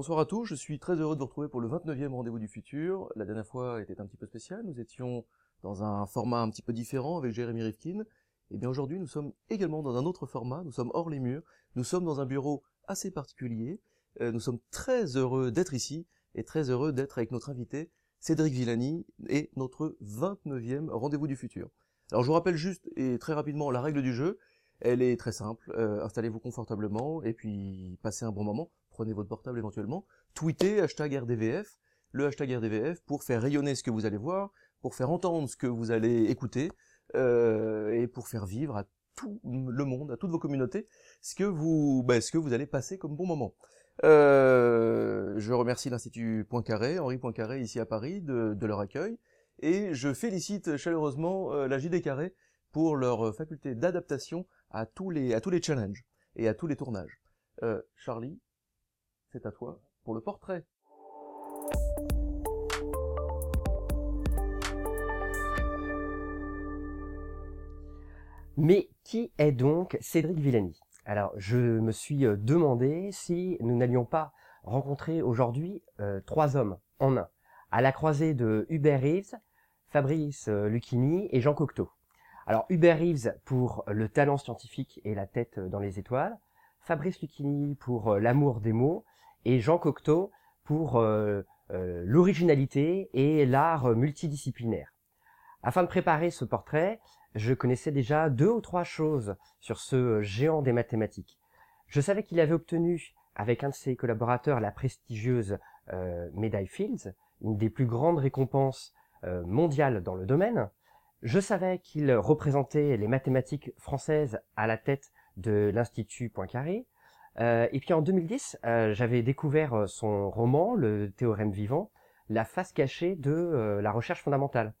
Bonsoir à tous, je suis très heureux de vous retrouver pour le 29e Rendez-vous du Futur. La dernière fois était un petit peu spéciale, nous étions dans un format un petit peu différent avec Jérémy Rifkin. Et bien aujourd'hui, nous sommes également dans un autre format, nous sommes hors les murs, nous sommes dans un bureau assez particulier. Euh, nous sommes très heureux d'être ici et très heureux d'être avec notre invité Cédric Villani et notre 29e Rendez-vous du Futur. Alors je vous rappelle juste et très rapidement la règle du jeu. Elle est très simple. Euh, installez-vous confortablement et puis passez un bon moment. Prenez votre portable éventuellement. Tweetez hashtag RDVF, le hashtag RDVF pour faire rayonner ce que vous allez voir, pour faire entendre ce que vous allez écouter euh, et pour faire vivre à tout le monde, à toutes vos communautés, ce que vous, bah, ce que vous allez passer comme bon moment. Euh, je remercie l'Institut Poincaré, Henri Poincaré ici à Paris, de, leur accueil, et je félicite chaleureusement euh, la JD Carré pour leur faculté d'adaptation à tous les challenges et à tous les tournages. Charlie, c'est à toi pour le portrait. Mais qui est donc Cédric Villani? Alors, je me suis euh, demandé si nous n'allions pas rencontrer aujourd'hui euh, trois hommes en un, à la croisée de Hubert Reeves, Fabrice euh, Lucchini et Jean Cocteau. Alors, Hubert Reeves pour le talent scientifique et la tête dans les étoiles, Fabrice Lucchini pour l'amour des mots et Jean Cocteau pour l'originalité et l'art multidisciplinaire. Afin de préparer ce portrait, je connaissais déjà deux ou trois choses sur ce géant des mathématiques. Je savais qu'il avait obtenu, avec un de ses collaborateurs, la prestigieuse euh, médaille Fields, une des plus grandes récompenses euh, mondiales dans le domaine. Je savais qu'il représentait les mathématiques françaises à la tête de l'Institut Poincaré. Euh, et puis en 2010, j'avais découvert son roman, Le théorème vivant, la face cachée de la recherche fondamentale.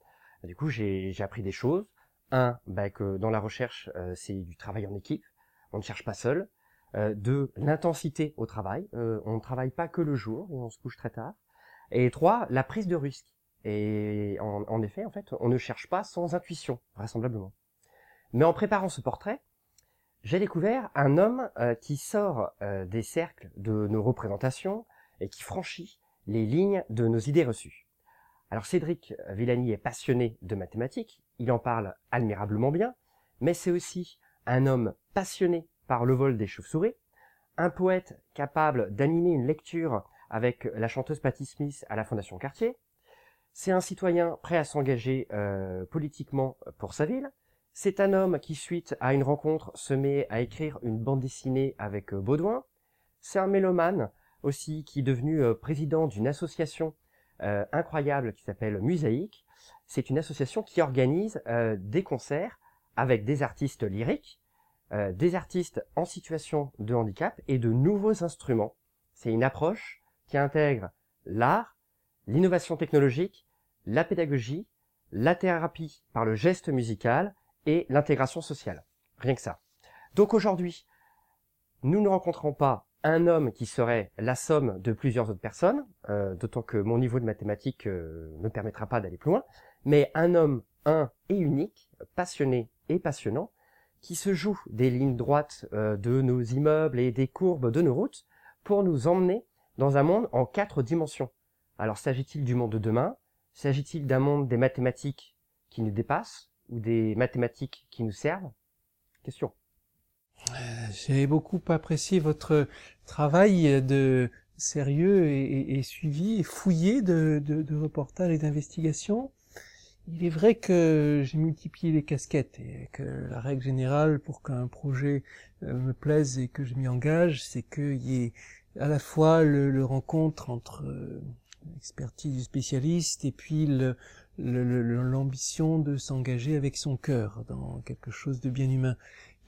Du coup, j'ai appris des choses. Un, bah, que dans la recherche, euh, c'est du travail en équipe. On ne cherche pas seul. Euh, deux, l'intensité au travail. Euh, on ne travaille pas que le jour et on se couche très tard. Et trois, la prise de risque. Et en, en, effet, en fait, on ne cherche pas sans intuition, vraisemblablement. Mais en préparant ce portrait, j'ai découvert un homme qui sort des cercles de nos représentations et qui franchit les lignes de nos idées reçues. Alors Cédric Villani est passionné de mathématiques, il en parle admirablement bien, mais c'est aussi un homme passionné par le vol des chauves-souris, un poète capable d'animer une lecture avec la chanteuse Patti Smith à la Fondation Cartier, c'est un citoyen prêt à s'engager euh, politiquement pour sa ville, c'est un homme qui, suite à une rencontre, se met à écrire une bande dessinée avec euh, Baudouin, c'est un mélomane aussi qui est devenu euh, président d'une association euh, incroyable qui s'appelle Musaïque. C'est une association qui organise des concerts avec des artistes lyriques, des artistes en situation de handicap et de nouveaux instruments. C'est une approche qui intègre l'art, l'innovation technologique, la pédagogie, la thérapie par le geste musical et l'intégration sociale. Rien que ça. Donc aujourd'hui, nous ne rencontrons pas un homme qui serait la somme de plusieurs autres personnes, euh, d'autant que mon niveau de mathématiques euh, ne permettra pas d'aller plus loin, mais un homme un et unique, passionné et passionnant, qui se joue des lignes droites euh, de nos immeubles et des courbes de nos routes pour nous emmener dans un monde en quatre dimensions. Alors s'agit-il du monde de demain? S'agit-il d'un monde des mathématiques qui nous dépassent? Ou des mathématiques qui nous servent? Question. J'ai beaucoup apprécié votre travail de sérieux et, suivi et fouillé de, de, reportages et d'investigations. Il est vrai que j'ai multiplié les casquettes et que la règle générale pour qu'un projet euh, me plaise et que je m'y engage, c'est qu'il y ait à la fois le, rencontre entre euh, l'expertise du spécialiste et puis l'ambition de s'engager avec son cœur dans quelque chose de bien humain.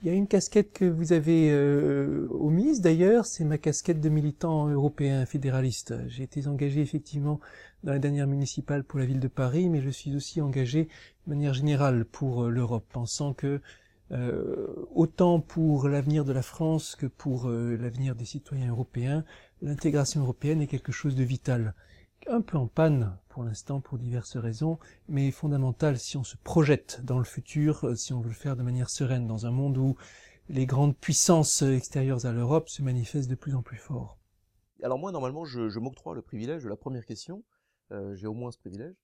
Il y a une casquette que vous avez euh, omise d'ailleurs, c'est ma casquette de militant européen fédéraliste. J'ai été engagé effectivement dans la dernière municipale pour la ville de Paris, mais je suis aussi engagé de manière générale pour euh, l'Europe, pensant que euh, autant pour l'avenir de la France que pour l'avenir des citoyens européens, l'intégration européenne est quelque chose de vital un peu en panne pour l'instant pour diverses raisons, mais fondamental si on se projette dans le futur, euh, si on veut le faire de manière sereine dans un monde où les grandes puissances extérieures à l'Europe se manifestent de plus en plus fort. alors moi, normalement, je, m'octroie le privilège de la première question. Euh, J'ai au moins ce privilège.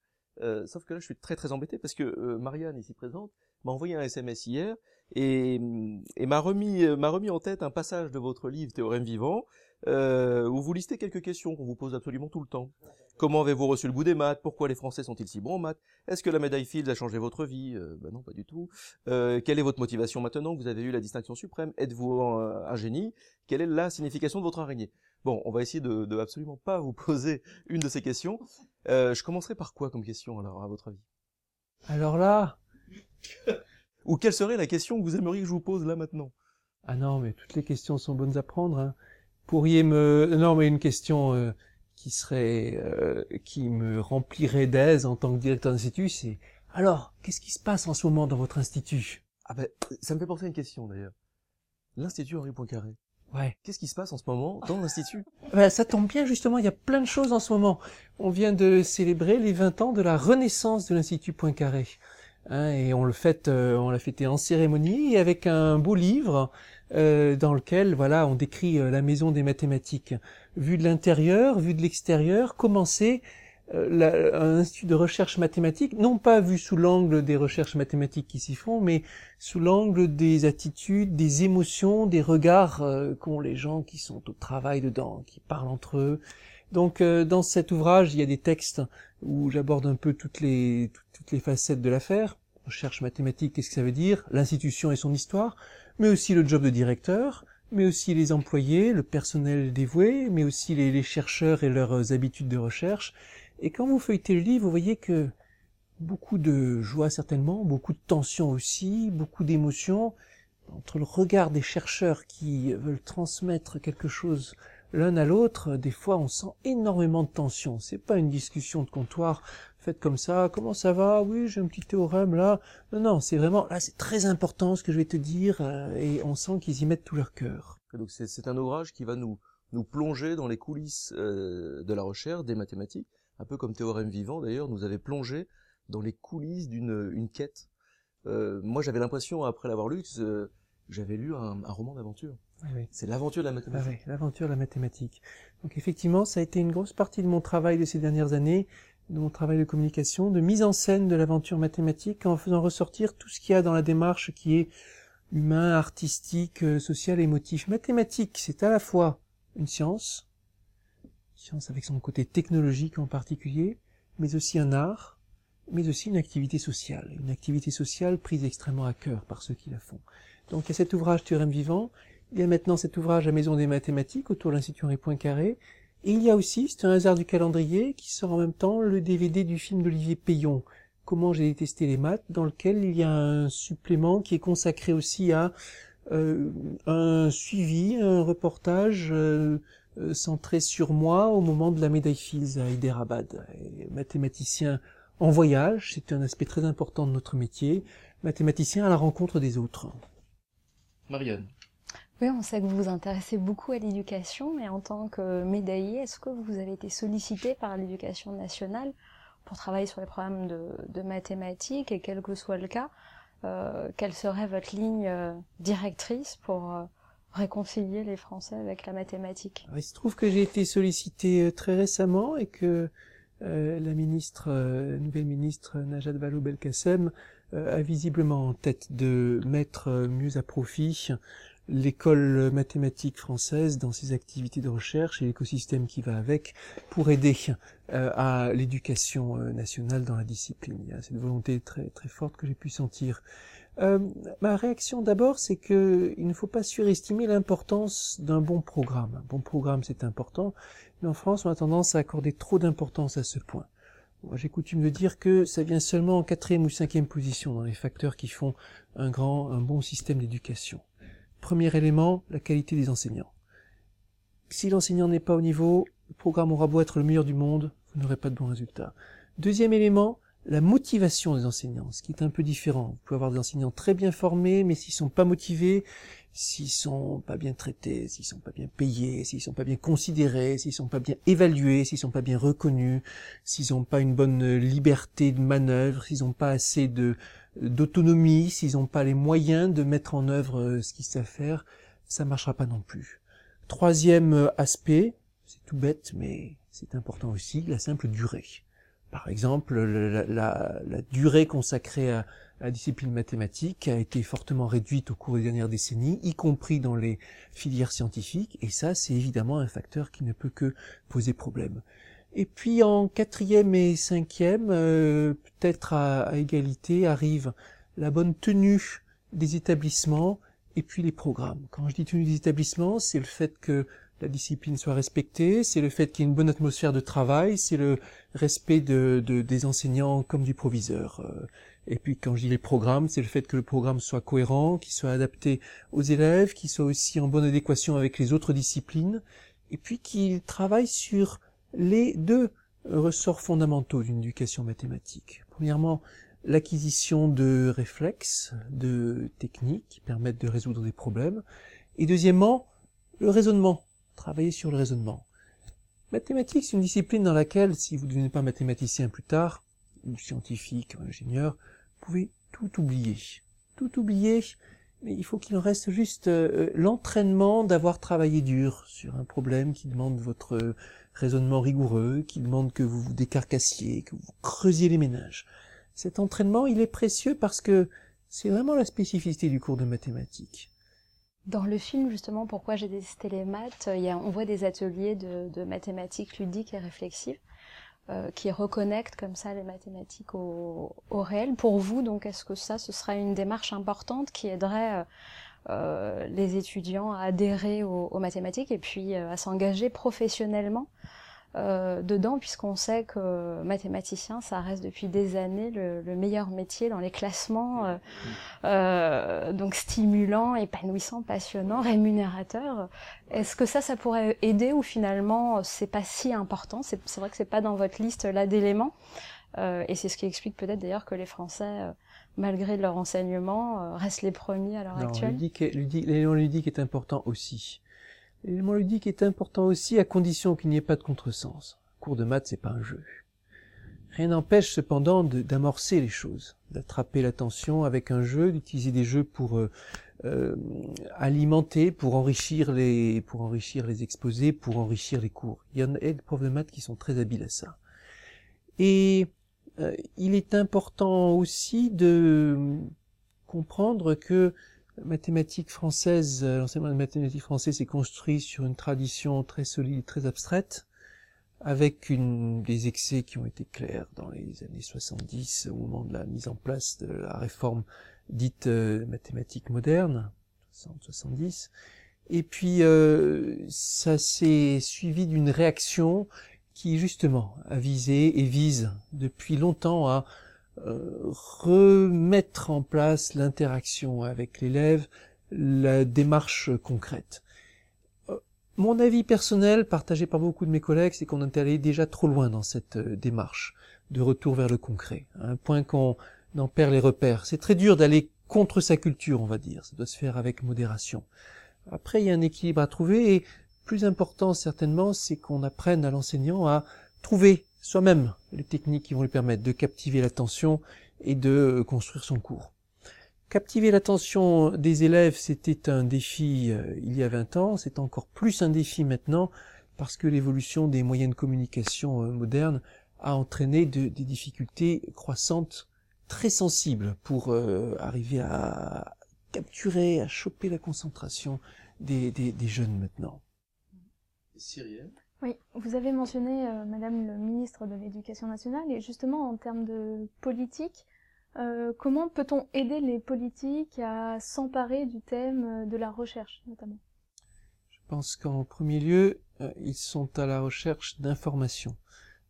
Euh, sauf que là, je suis très très embêté parce que Marianne, ici présente, m'a envoyé un SMS hier et, m'a remis en tête un passage de votre livre Théorème vivant euh, où vous listez quelques questions qu'on vous pose absolument tout le temps. Comment avez-vous reçu le goût des maths? Pourquoi les Français sont-ils si bons en maths? Est-ce que la médaille Fields a changé votre vie? Euh, Ben non, pas du tout. Euh, quelle est votre motivation maintenant? Que vous avez eu la distinction suprême Êtes-vous un, un génie? Quelle est la signification de votre araignée? Bon, on va essayer de, de absolument pas vous poser une de ces questions. Euh, je commencerai par quoi comme question alors, à votre avis? Alors là, Ou quelle serait la question que vous aimeriez que je vous pose là maintenant? Ah non, mais toutes les questions sont bonnes à prendre. Hein. Pourriez me, non, mais une question euh, qui serait, euh, qui me remplirait d'aise en tant que directeur d'institut, c'est alors, qu'est-ce qui se passe en ce moment dans votre institut? Ah ben, ça me fait penser à une question d'ailleurs. L'Institut Henri Poincaré. Ouais. Qu'est-ce qui se passe en ce moment dans l'Institut? Ben, ça tombe bien justement, il y a plein de choses en ce moment. On vient de célébrer les 20 ans de la renaissance de l'Institut Poincaré. Hein, et on le fête, euh, on l'a fêté en cérémonie et avec un beau livre euh, dans lequel, voilà, on décrit euh, la maison des mathématiques, vue de l'intérieur, vue de l'extérieur, comment c'est euh, un institut de recherche mathématique, non pas vu sous l'angle des recherches mathématiques qui s'y font, mais sous l'angle des attitudes, des émotions, des regards qu'ont les gens qui sont au travail dedans, qui parlent entre eux. Donc euh, dans cet ouvrage, il y a des textes où j'aborde un peu toutes les toutes les facettes de l'affaire. Recherche mathématique, qu'est-ce que ça veut dire? L'institution et son histoire, mais aussi le job de directeur, mais aussi les employés, le personnel dévoué, mais aussi les, chercheurs et leurs habitudes de recherche. Et quand vous feuilletez le livre, vous voyez que beaucoup de joie certainement, beaucoup de tension aussi, beaucoup d'émotions entre le regard des chercheurs qui veulent transmettre quelque chose l'un à l'autre, des fois on sent énormément de tension. C'est pas une discussion de comptoir faite comme ça. Comment ça va? Oui, j'ai un petit théorème là. Non, non, c'est vraiment là, c'est très important ce que je vais te dire, euh, et on sent qu'ils y mettent tout leur cœur. Donc c'est c'est un ouvrage qui va nous nous plonger dans les coulisses euh, de la recherche, des mathématiques, un peu comme Théorème vivant d'ailleurs, nous avait plongé dans les coulisses d'une une quête. Euh, moi j'avais l'impression, après l'avoir lu, que euh, j'avais lu un, un roman d'aventure. Oui, oui. C'est l'aventure de la Ah mathématique. ouais, l'aventure de la mathématique. Donc effectivement, ça a été une grosse partie de mon travail de ces dernières années, de mon travail de communication, de mise en scène de l'aventure mathématique, en faisant ressortir tout ce qu'il y a dans la démarche qui est humain, artistique, euh, social, émotif. Mathématique, c'est à la fois une science, science avec son côté technologique en particulier, mais aussi un art, mais aussi une activité sociale, une activité sociale prise extrêmement à cœur par ceux qui la font. Donc il y a cet ouvrage Théorème vivant, il y a maintenant cet ouvrage à Maison des mathématiques autour de l'Institut Henri Poincaré, il y a aussi, c'est un hasard du calendrier, qui sort en même temps le DVD du film d'Olivier Payon, Comment j'ai détesté les maths, dans lequel il y a un supplément qui est consacré aussi à euh, un suivi, un reportage euh, euh, centré sur moi au moment de la médaille Fields à Hyderabad. Mathématicien en voyage, c'est un aspect très important de notre métier, mathématicien à la rencontre des autres. Marianne. Oui, on sait que vous vous intéressez beaucoup à l'éducation, mais en tant que médaillé, est-ce que vous avez été sollicité par l'éducation nationale pour travailler sur les programmes de, mathématiques? Et quel que soit le cas, euh, quelle serait votre ligne euh, directrice pour euh, réconcilier les Français avec la mathématique? Il se trouve que j'ai été sollicité très récemment et que la ministre, nouvelle ministre Najat Vallaud-Belkacem a visiblement en tête de mettre mieux à profit l'école mathématique française dans ses activités de recherche et l'écosystème qui va avec pour aider euh, à l'éducation euh, nationale dans la discipline. Il y a cette volonté très très forte que j'ai pu sentir. Euh, ma réaction d'abord, c'est que il ne faut pas surestimer l'importance d'un bon programme. Un bon programme, c'est important, mais en France, on a tendance à accorder trop d'importance à ce point. J'ai coutume de dire que ça vient seulement en quatrième ou cinquième position dans les facteurs qui font un grand, un bon système d'éducation. Premier élément, la qualité des enseignants. Si l'enseignant n'est pas au niveau, le programme aura beau être le meilleur du monde, vous n'aurez pas de bons résultats. Deuxième élément, la motivation des enseignants, ce qui est un peu différent. Vous pouvez avoir des enseignants très bien formés, mais s'ils sont pas motivés, s'ils sont pas bien traités, s'ils sont pas bien payés, s'ils sont pas bien considérés, s'ils sont pas bien évalués, s'ils sont pas bien reconnus, s'ils n'ont pas une bonne liberté de manœuvre, s'ils n'ont pas assez de d'autonomie, s'ils n'ont pas les moyens de mettre en œuvre euh, ce qu'ils savent faire, ça marchera pas non plus. Troisième euh, aspect, c'est tout bête, mais c'est important aussi, la simple durée. Par exemple, la durée consacrée à, la discipline mathématique a été fortement réduite au cours des dernières décennies, y compris dans les filières scientifiques, et ça, c'est évidemment un facteur qui ne peut que poser problème. Et puis en quatrième et cinquième, euh, peut-être à, égalité, arrive la bonne tenue des établissements et puis les programmes. Quand je dis tenue des établissements, c'est le fait que la discipline soit respectée, c'est le fait qu'il y ait une bonne atmosphère de travail, c'est le respect de, de, des enseignants comme du proviseur. Euh, et puis quand je dis les programmes, c'est le fait que le programme soit cohérent, qu'il soit adapté aux élèves, qu'il soit aussi en bonne adéquation avec les autres disciplines, et puis qu'il travaille sur les deux ressorts fondamentaux d'une éducation mathématique. Premièrement, l'acquisition de réflexes, de techniques qui permettent de résoudre des problèmes, et deuxièmement, le raisonnement, travailler sur le raisonnement. Mathématiques, c'est une discipline dans laquelle, si vous ne devenez pas mathématicien plus tard, ou scientifique, ou ingénieur, vous pouvez tout oublier. Tout oublier, mais il faut qu'il en reste juste euh, l'entraînement d'avoir travaillé dur sur un problème qui demande votre raisonnement rigoureux, qui demande que vous vous décarcassiez, que vous creusiez les ménages. Cet entraînement, il est précieux parce que c'est vraiment la spécificité du cours de mathématiques. Dans le film, justement, pourquoi j'ai détesté les maths, il y a, on voit des ateliers de, mathématiques ludiques et réflexives euh, qui reconnectent comme ça les mathématiques au, au réel. Pour vous, donc, est-ce que ça, ce sera une démarche importante qui aiderait euh, euh les étudiants à adhérer aux, aux mathématiques et puis euh, à s'engager professionnellement euh, dedans, puisqu'on sait que mathématicien, ça reste depuis des années le, le meilleur métier dans les classements, euh, euh, donc stimulant, épanouissant, passionnant, rémunérateur. Est-ce que ça, ça pourrait aider ou finalement c'est pas si important? C'est vrai que c'est pas dans votre liste là d'éléments, euh, et c'est ce qui explique peut-être d'ailleurs que les Français malgré leur enseignement, restent les premiers à l'heure actuelle? L'élément ludique est important aussi. L'élément ludique est important aussi à condition qu'il n'y ait pas de contresens. Un cours de maths, c'est pas un jeu. Rien n'empêche cependant d'amorcer les choses, d'attraper l'attention avec un jeu, d'utiliser des jeux pour euh, euh, alimenter, pour enrichir les, pour enrichir les exposés, pour enrichir les cours. Il y en a des profs de maths qui sont très habiles à ça. Et euh, il est important aussi de comprendre que mathématiques françaises, euh, l'enseignement de mathématiques français s'est construit sur une tradition très solide, très abstraite, avec une, des excès qui ont été clairs dans les années 70, au moment de la mise en place de la réforme dite euh, mathématiques moderne, 60-70. Et puis, euh, ça s'est suivi d'une réaction qui, justement, a visé et vise depuis longtemps à euh, remettre en place l'interaction avec l'élève, la démarche concrète. Euh, mon avis personnel, partagé par beaucoup de mes collègues, c'est qu'on est allé déjà trop loin dans cette euh, démarche de retour vers le concret, un point qu'on en perd les repères. C'est très dur d'aller contre sa culture, on va dire. Ça doit se faire avec modération. Après, il y a un équilibre à trouver et plus important certainement, c'est qu'on apprenne à l'enseignant à trouver soi-même les techniques qui vont lui permettre de captiver l'attention et de construire son cours. Captiver l'attention des élèves, c'était un défi euh, il y a 20 ans, c'est encore plus un défi maintenant parce que l'évolution des moyens de communication euh, modernes a entraîné des difficultés croissantes très sensibles pour euh, arriver à capturer, à choper la concentration des jeunes maintenant. Oui, vous avez mentionné, euh, Madame le ministre de l'Éducation nationale, et justement en termes de politique, euh, comment peut-on aider les politiques à s'emparer du thème euh, de la recherche, notamment? Je pense qu'en premier lieu, euh, ils sont à la recherche d'informations,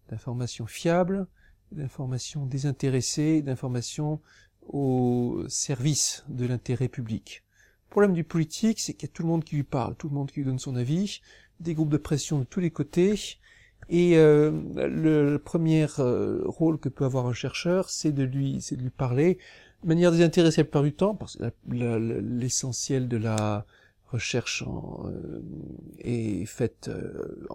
d'informations fiables, d'informations désintéressées, d'informations au service de l'intérêt public. Le problème du politique, c'est qu'il y a tout le monde qui lui parle, tout le monde qui lui donne son avis, des groupes de pression de tous les côtés. Et euh, le, le, premier euh, rôle que peut avoir un chercheur, c'est de lui, c'est de lui parler de manière désintéressée la plupart du temps, parce que l'essentiel de la recherche en, euh, est faite euh,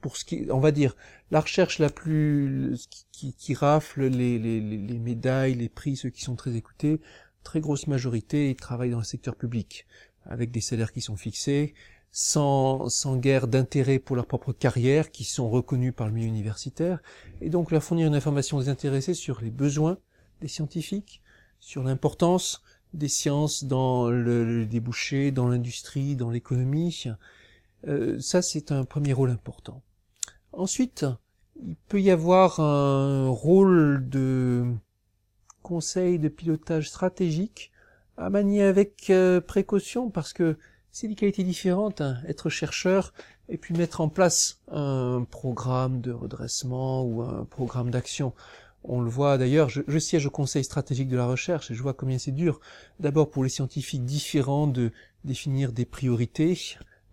pour, ce qui, on va dire, la recherche la plus qui, qui rafle les, les, les, médailles, les prix, ceux qui sont très écoutés, très grosse majorité, ils travaillent dans le secteur public avec des salaires qui sont fixés, sans, sans guère d'intérêt pour leur propre carrière, qui sont reconnus par le milieu universitaire, et donc leur fournir une information désintéressée sur les besoins des scientifiques, sur l'importance des sciences dans le, débouché, dans l'industrie, dans l'économie. Euh, ça, c'est un premier rôle important. Ensuite, il peut y avoir un rôle de conseil de pilotage stratégique à manier avec euh, précaution parce que c'est des qualités différentes, hein. être chercheur et puis mettre en place un programme de redressement ou un programme d'action. On le voit d'ailleurs, je, siège au conseil stratégique de la recherche et je vois combien c'est dur, d'abord pour les scientifiques différents de définir des priorités,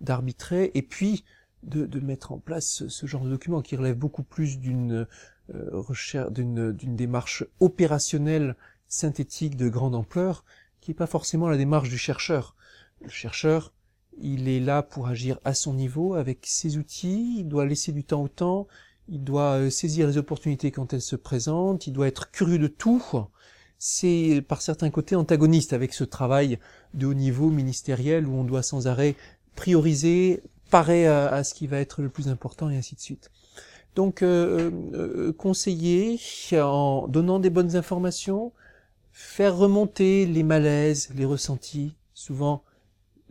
d'arbitrer, et puis de, de, mettre en place ce genre de document qui relève beaucoup plus d'une euh, recherche, d'une démarche opérationnelle, synthétique de grande ampleur, qui n'est pas forcément la démarche du chercheur. Le chercheur, il est là pour agir à son niveau, avec ses outils, il doit laisser du temps au temps, il doit euh, saisir les opportunités quand elles se présentent, il doit être curieux de tout. C'est par certains côtés antagoniste avec ce travail de haut niveau ministériel où on doit sans arrêt prioriser, parer à, ce qui va être le plus important et ainsi de suite. Donc euh, euh, conseiller en donnant des bonnes informations, faire remonter les malaises, les ressentis. Souvent,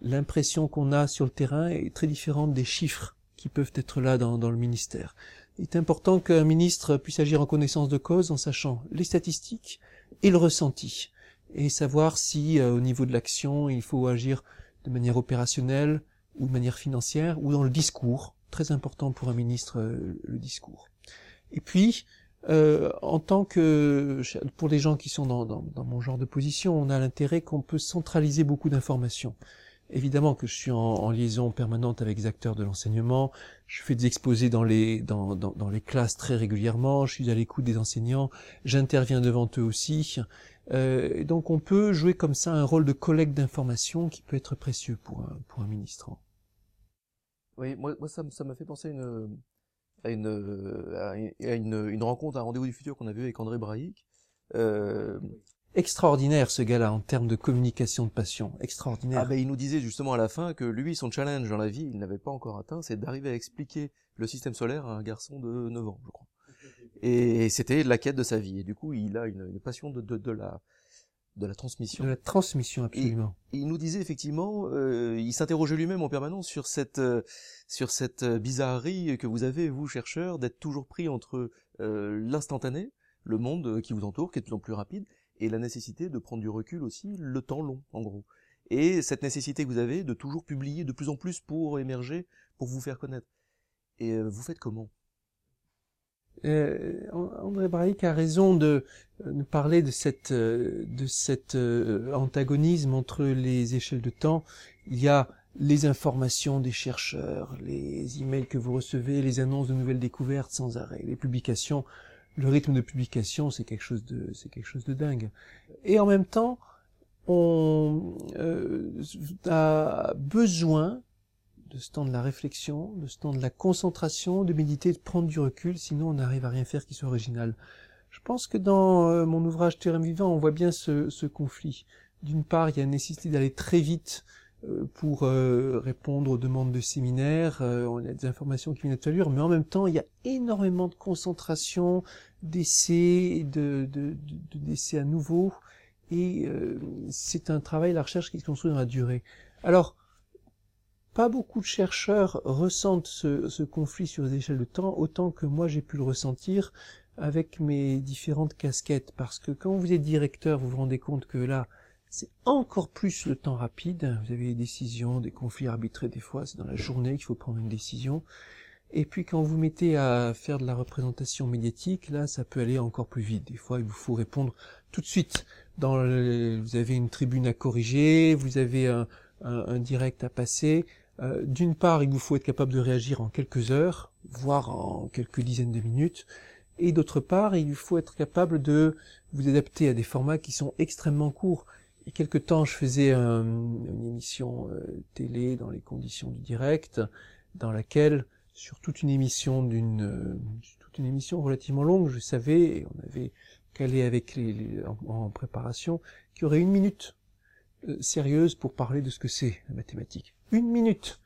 l'impression qu'on a sur le terrain est très différente des chiffres qui peuvent être là dans, dans le ministère. Il est important qu'un ministre puisse agir en connaissance de cause en sachant les statistiques et le ressenti et savoir si euh, au niveau de l'action il faut agir de manière opérationnelle ou de manière financière ou dans le discours. Très important pour un ministre euh, le discours. Et puis euh, en tant que pour les gens qui sont dans, dans, dans mon genre de position, on a l'intérêt qu'on peut centraliser beaucoup d'informations. Évidemment que je suis en, liaison permanente avec les acteurs de l'enseignement, je fais des exposés dans les, dans, dans, les classes très régulièrement, je suis à l'écoute des enseignants, j'interviens devant eux aussi. Euh, donc on peut jouer comme ça un rôle de collecte d'informations qui peut être précieux pour un, pour un. Oui, moi, moi ça, ça m'a fait penser à une, à une, à une, une rencontre, un rendez-vous du futur qu'on a vu avec André Braïc. Euh, extraordinaire ce gars-là en termes de communication de passion, extraordinaire. Ah ben il nous disait justement à la fin que lui son challenge dans la vie, il n'avait pas encore atteint, c'est d'arriver à expliquer le système solaire à un garçon de 9 ans, je crois. Et c'était la quête de sa vie. Et du coup, il a une, passion de, de, de, la de la transmission. De la transmission, absolument. Et, il nous disait effectivement, euh, il s'interrogeait lui-même en permanence sur cette euh, sur cette bizarrerie que vous avez vous chercheurs d'être toujours pris entre euh, l'instantané, le monde qui vous entoure, qui est de plus en plus rapide, et la nécessité de prendre du recul aussi, le temps long, en gros. Et cette nécessité que vous avez de toujours publier de plus en plus pour émerger, pour vous faire connaître. Et euh, vous faites comment? Euh, André Braïc a raison de, de parler de cette euh, de cet euh, antagonisme entre les échelles de temps. Il y a les informations des chercheurs, les emails que vous recevez, les annonces de nouvelles découvertes sans arrêt, les publications le rythme de publication, c'est quelque chose de, c'est quelque chose de dingue. Et en même temps, on euh, a besoin de ce temps de la réflexion, de ce temps de la concentration, de méditer, de prendre du recul, sinon on n'arrive à rien faire qui soit original. Je pense que dans euh, mon ouvrage Théorème vivant, on voit bien ce, ce conflit. D'une part, il y a la nécessité d'aller très vite pour euh, répondre aux demandes de séminaires, on a des informations qui viennent à l'heure, mais en même temps, il y a énormément de concentration, d'essais, de, de, de, d'essais à nouveau, et euh, c'est un travail, la recherche qui se construit dans la durée. Alors, pas beaucoup de chercheurs ressentent ce, ce conflit sur les échelles de temps autant que moi j'ai pu le ressentir avec mes différentes casquettes, parce que quand vous êtes directeur, vous vous rendez compte que là, c'est encore plus le temps rapide. Vous avez des décisions, des conflits arbitrés des fois, c'est dans la journée qu'il faut prendre une décision. Et puis quand vous mettez à faire de la représentation médiatique, là, ça peut aller encore plus vite. Des fois, il vous faut répondre tout de suite. Dans vous avez une tribune à corriger, vous avez un, direct à passer. Euh, d'une part, il vous faut être capable de réagir en quelques heures, voire en quelques dizaines de minutes. Et d'autre part, il faut être capable de vous adapter à des formats qui sont extrêmement courts. Il y a quelque temps, je faisais une émission euh, télé dans les conditions du direct, dans laquelle sur toute une émission d'une euh, toute une émission relativement longue, je savais, et on avait calé avec les, en, préparation, qu'il y aurait une minute euh, sérieuse pour parler de ce que c'est la mathématique. Une minute.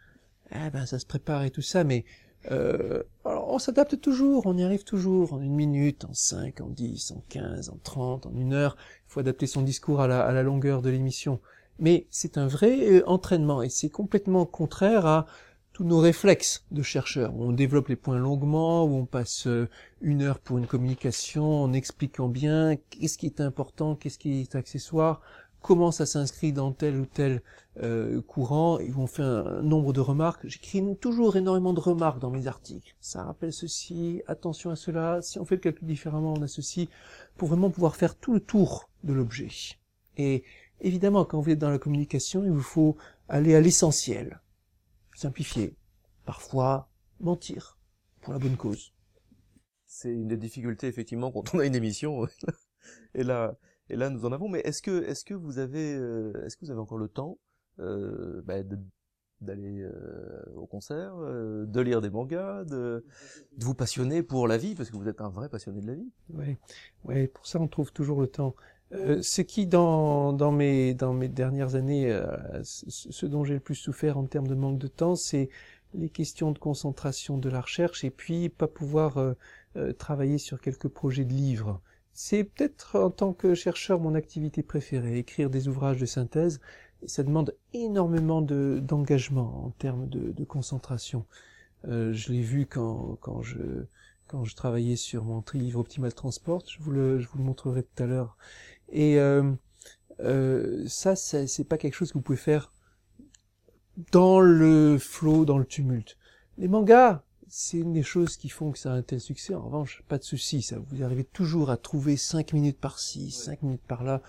eh ben ça se prépare et tout ça, mais euh, on s'adapte toujours, on y arrive toujours, en une minute, en cinq, en dix, en quinze, en trente, en une heure. Il faut adapter son discours à la, à la longueur de l'émission. Mais c'est un vrai euh, entraînement et c'est complètement contraire à tous nos réflexes de chercheurs. On développe les points longuement, où on passe euh, une heure pour une communication en expliquant bien qu'est-ce qui est important, qu'est-ce qui est accessoire, comment ça s'inscrit dans tel ou tel euh, courant, et on fait un, nombre de remarques. J'écris toujours énormément de remarques dans mes articles. Ça rappelle ceci, attention à cela, si on fait le calcul différemment, on a ceci, pour vraiment pouvoir faire tout le tour de l'objet. Et évidemment, quand vous êtes dans la communication, il vous faut aller à l'essentiel, simplifier, parfois mentir, pour la bonne cause. C'est une des difficultés, effectivement, quand on a une émission. et là, et là, nous en avons. Mais est-ce que, est-ce que vous avez, euh, est-ce que vous avez encore le temps euh, bah, d'aller euh, au concert, de lire des mangas, de, vous passionner pour la vie, parce que vous êtes un vrai passionné de la vie. Oui, ouais, pour ça on trouve toujours le temps. Ce qui dans, mes, dernières années, ce dont j'ai le plus souffert en termes de manque de temps, c'est les questions de concentration de la recherche et puis pas pouvoir travailler sur quelques projets de livres. C'est peut-être en tant que chercheur mon activité préférée, écrire des ouvrages de synthèse, et ça demande énormément de, d'engagement en termes de, de concentration. Euh, je l'ai vu quand, quand, je, quand je travaillais sur mon livre Optimal Transport, je vous le, je vous le montrerai tout à l'heure. Et euh, euh, ça, c'est pas quelque chose que vous pouvez faire dans le flot, dans le tumulte. Les mangas, c'est une des choses qui font que ça a un tel succès. En revanche, pas de souci, ça vous arrivez toujours à trouver 5 minutes par-ci, 5 minutes par-là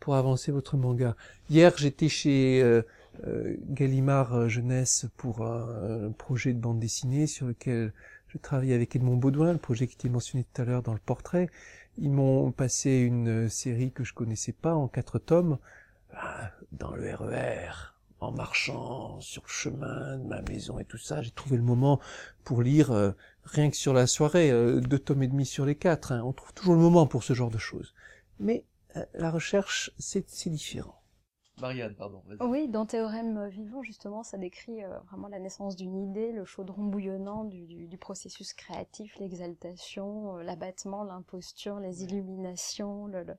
pour avancer votre manga. Hier, j'étais chez euh, euh, Gallimard euh, Jeunesse pour un, projet de bande dessinée sur lequel je travaillais avec Edmond Baudouin, le projet qui était mentionné tout à l'heure dans le portrait. Ils m'ont passé une série que je connaissais pas en quatre tomes ah, dans le RER en marchant sur le chemin de ma maison et tout ça, j'ai trouvé le moment pour lire euh, rien que sur la soirée, euh, deux tomes et demi sur les quatre. Hein. On trouve toujours le moment pour ce genre de choses. Mais euh, la recherche, c'est différent. Marianne, pardon. Oui, dans Théorème vivant, justement, ça décrit vraiment la naissance d'une idée, le chaudron bouillonnant du, du, du processus créatif, l'exaltation, l'abattement, l'imposture, les illuminations, le, le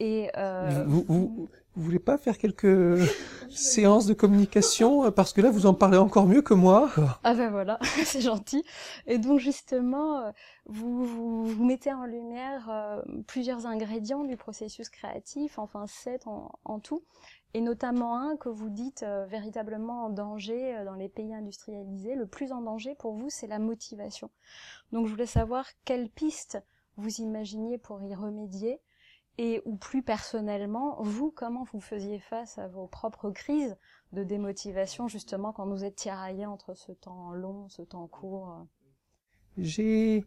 et euh... vous, vous, vous, voulez pas faire quelques séances de communication parce que là vous en parlez encore mieux que moi. Ah ben voilà, c'est gentil. Et donc justement, euh, vous, vous, vous mettez en lumière euh, plusieurs ingrédients du processus créatif, enfin sept en, en, tout, et notamment un que vous dites euh, véritablement en danger dans les pays industrialisés. Le plus en danger pour vous, c'est la motivation. Donc je voulais savoir quelles pistes vous imaginiez pour y remédier et ou plus personnellement, vous, comment vous faisiez face à vos propres crises de démotivation, justement, quand vous êtes tiraillé entre ce temps long, ce temps court? J'ai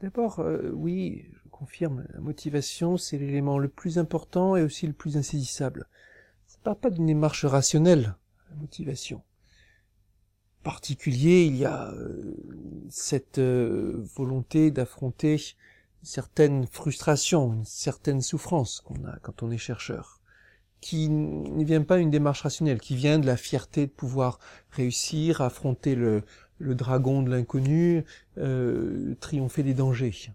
d'abord, euh, oui, je confirme, la motivation, c'est l'élément le plus important et aussi le plus insaisissable. Ça ne part pas d'une démarche rationnelle, la motivation. En particulier, il y a euh, cette euh, volonté d'affronter certaine frustration, une certaine souffrance qu'on a quand on est chercheur, qui ne vient pas d'une démarche rationnelle, qui vient de la fierté de pouvoir réussir, affronter le, le dragon de l'inconnu, euh, triompher des dangers.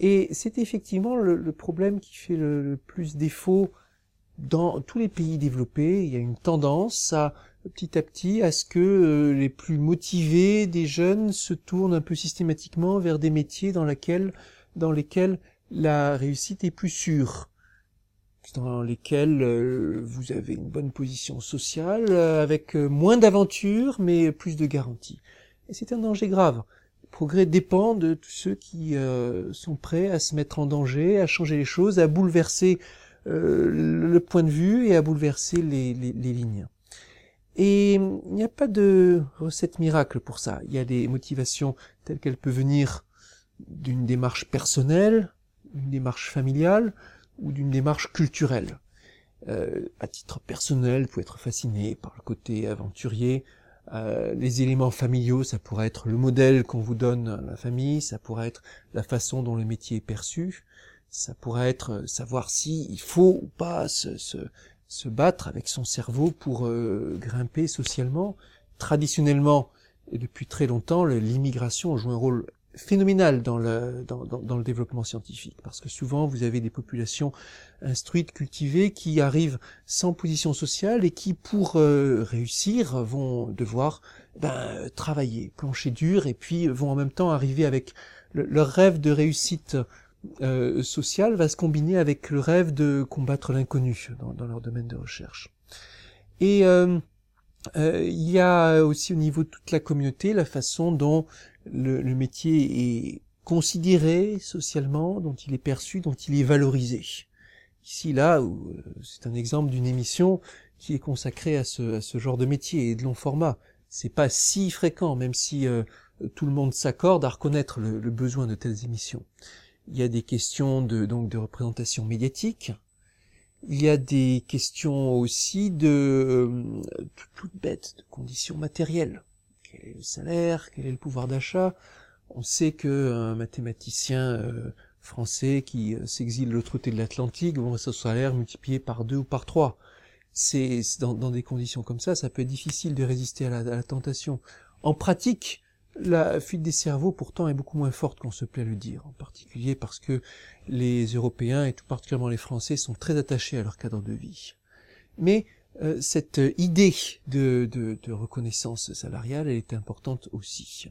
Et c'est effectivement le, problème qui fait le, plus défaut dans tous les pays développés. Il y a une tendance à petit à petit à ce que euh, les plus motivés des jeunes se tournent un peu systématiquement vers des métiers dans lesquels dans lesquels la réussite est plus sûre, dans lesquels euh, vous avez une bonne position sociale, euh, avec euh, moins d'aventures, mais plus de garanties. Et c'est un danger grave. Le progrès dépend de tous ceux qui sont prêts à se mettre en danger, à changer les choses, à bouleverser le point de vue et à bouleverser les, les, les lignes. Et il n'y a pas de recette miracle pour ça. Il y a des motivations telles qu'elles peuvent venir d'une démarche personnelle, d'une démarche familiale ou d'une démarche culturelle. Euh, à titre personnel, vous pouvez être fasciné par le côté aventurier. Euh, les éléments familiaux, ça pourrait être le modèle qu'on vous donne à la famille, ça pourrait être la façon dont le métier est perçu, ça pourrait être savoir si il faut ou pas se, se, se battre avec son cerveau pour euh, grimper socialement. traditionnellement et depuis très longtemps, l'immigration joue un rôle phénoménal dans le, dans, développement scientifique, parce que souvent vous avez des populations instruites, cultivées, qui arrivent sans position sociale et qui, pour euh, réussir, vont devoir ben, travailler, plancher dur, et puis vont en même temps arriver avec leur rêve de réussite euh, sociale va se combiner avec le rêve de combattre l'inconnu dans, leur domaine de recherche. Et euh, euh, il y a aussi au niveau de toute la communauté la façon dont le, métier est considéré socialement, dont il est perçu, dont il est valorisé. Ici, là, euh, c'est un exemple d'une émission qui est consacrée à ce, genre de métier et de long format. C'est pas si fréquent, même si tout le monde s'accorde à reconnaître le, besoin de telles émissions. Il y a des questions de, donc, de représentation médiatique, il y a des questions aussi de euh, toutes bêtes, de conditions matérielles. Quel est le salaire? Quel est le pouvoir d'achat? On sait que un mathématicien euh, français qui euh, s'exile de l'autre côté de l'Atlantique, bon, son salaire multiplié par deux ou par trois. C'est dans, dans, des conditions comme ça, ça peut être difficile de résister à la, à la tentation. En pratique, la fuite des cerveaux, pourtant, est beaucoup moins forte qu'on se plaît à le dire, en particulier parce que les Européens, et tout particulièrement les Français, sont très attachés à leur cadre de vie. Mais euh, cette idée de, de, reconnaissance salariale, elle est importante aussi.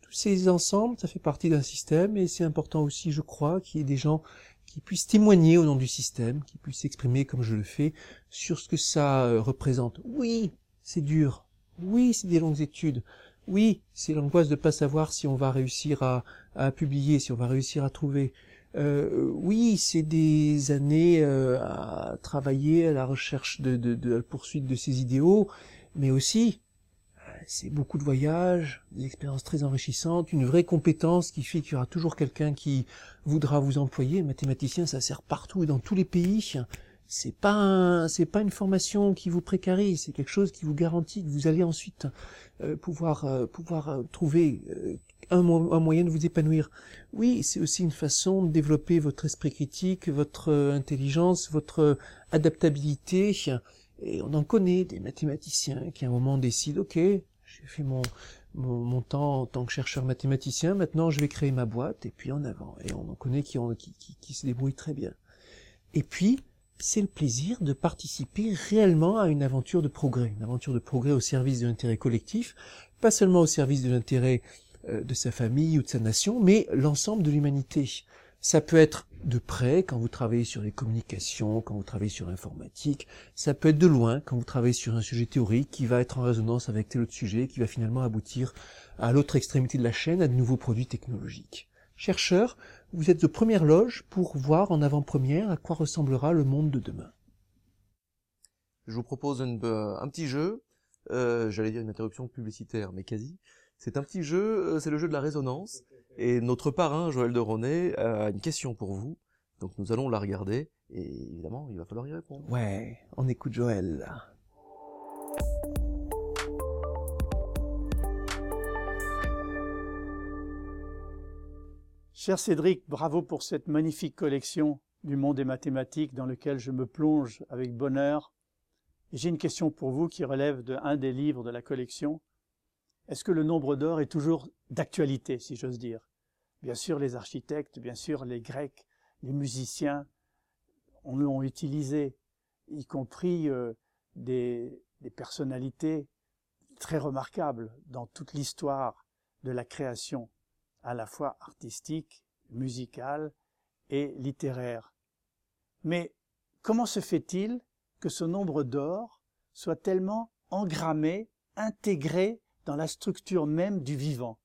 Tous ces ensembles, ça fait partie d'un système, et c'est important aussi, je crois, qu'il y ait des gens qui puissent témoigner au nom du système, qui puissent s'exprimer, comme je le fais, sur ce que ça euh, représente. Oui, c'est dur. Oui, c'est des longues études. Oui, c'est l'angoisse de ne pas savoir si on va réussir à, publier, si on va réussir à trouver. Euh, oui, c'est des années euh, à travailler à la recherche de, de, la poursuite de ces idéaux, mais aussi c'est beaucoup de voyages, des expériences très enrichissantes, une vraie compétence qui fait qu'il y aura toujours quelqu'un qui voudra vous employer. Mathématicien, ça sert partout et dans tous les pays c'est pas c'est pas une formation qui vous précarise, c'est quelque chose qui vous garantit que vous allez ensuite euh, pouvoir euh, pouvoir euh, trouver un, un, moyen de vous épanouir. Oui, c'est aussi une façon de développer votre esprit critique, votre intelligence, votre adaptabilité. Et on en connaît des mathématiciens qui à un moment décident, ok, j'ai fait mon, mon, mon, temps en tant que chercheur mathématicien, maintenant je vais créer ma boîte, et puis en avant. Et on en connaît qui, ont, qui, qui, qui se débrouillent très bien. Et puis, c'est le plaisir de participer réellement à une aventure de progrès, une aventure de progrès au service de l'intérêt collectif, pas seulement au service de l'intérêt euh, de sa famille ou de sa nation, mais l'ensemble de l'humanité. Ça peut être de près quand vous travaillez sur les communications, quand vous travaillez sur l'informatique, ça peut être de loin quand vous travaillez sur un sujet théorique qui va être en résonance avec tel autre sujet, qui va finalement aboutir à l'autre extrémité de la chaîne, à de nouveaux produits technologiques. Chercheurs, vous êtes de première loge pour voir en avant-première à quoi ressemblera le monde de demain. Je vous propose euh, un petit jeu, euh, j'allais dire une interruption publicitaire, mais quasi. C'est un petit jeu, euh, c'est le jeu de la résonance, et notre parrain, Joël de Ronet, a une question pour vous, donc nous allons la regarder, et évidemment, il va falloir y répondre. Ouais, on écoute Joël. Cher Cédric, bravo pour cette magnifique collection du monde des mathématiques dans lequel je me plonge avec bonheur. J'ai une question pour vous qui relève d'un des livres de la collection. Est-ce que le nombre d'or est toujours d'actualité, si j'ose dire? Bien sûr, les architectes, bien sûr, les Grecs, les musiciens on l'ont utilisé, y compris euh, des personnalités très remarquables dans toute l'histoire de la création à la fois artistique, musical et littéraire. Mais comment se fait-il que ce nombre d'or soit tellement engrammé, intégré dans la structure même du vivant?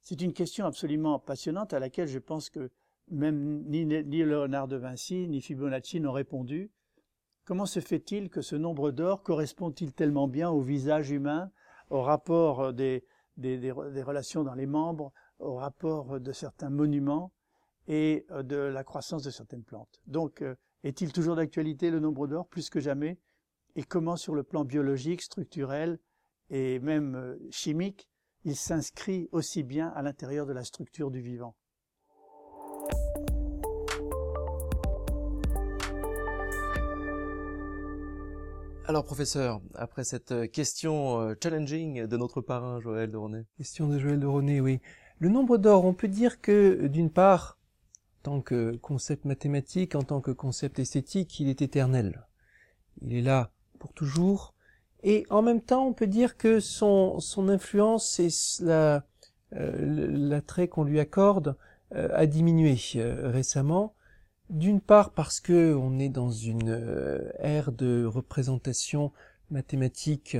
C'est une question absolument passionnante à laquelle je pense que même ni, Léonard de Vinci ni Fibonacci n'ont répondu. Comment se fait-il que ce nombre d'or correspond-il tellement bien au visage humain, au rapport des, des, relations dans les membres, au rapport de certains monuments et euh, de la croissance de certaines plantes. Donc, euh, est-il toujours d'actualité le nombre d'or? Plus que jamais. Et comment, sur le plan biologique, structurel et même euh, chimique, il s'inscrit aussi bien à l'intérieur de la structure du vivant? Alors professeur, après cette question euh, challenging de notre parrain Joël de René. Question de Joël de René, oui. Le nombre d'or, on peut dire que d'une part, en tant que concept mathématique, en tant que concept esthétique, il est éternel. Il est là pour toujours. Et en même temps, on peut dire que son, influence et euh, l'attrait qu'on lui accorde euh, a diminué récemment. D'une part parce que on est dans une euh, ère de représentation mathématique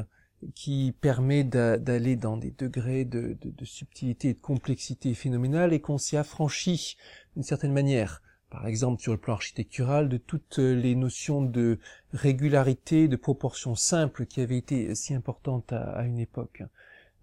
qui permet d'aller dans des degrés de, subtilité et de complexité phénoménale et qu'on s'y affranchit d'une certaine manière. Par exemple, sur le plan architectural, de toutes les notions de régularité, de proportion simple qui avaient été si importantes à, une époque.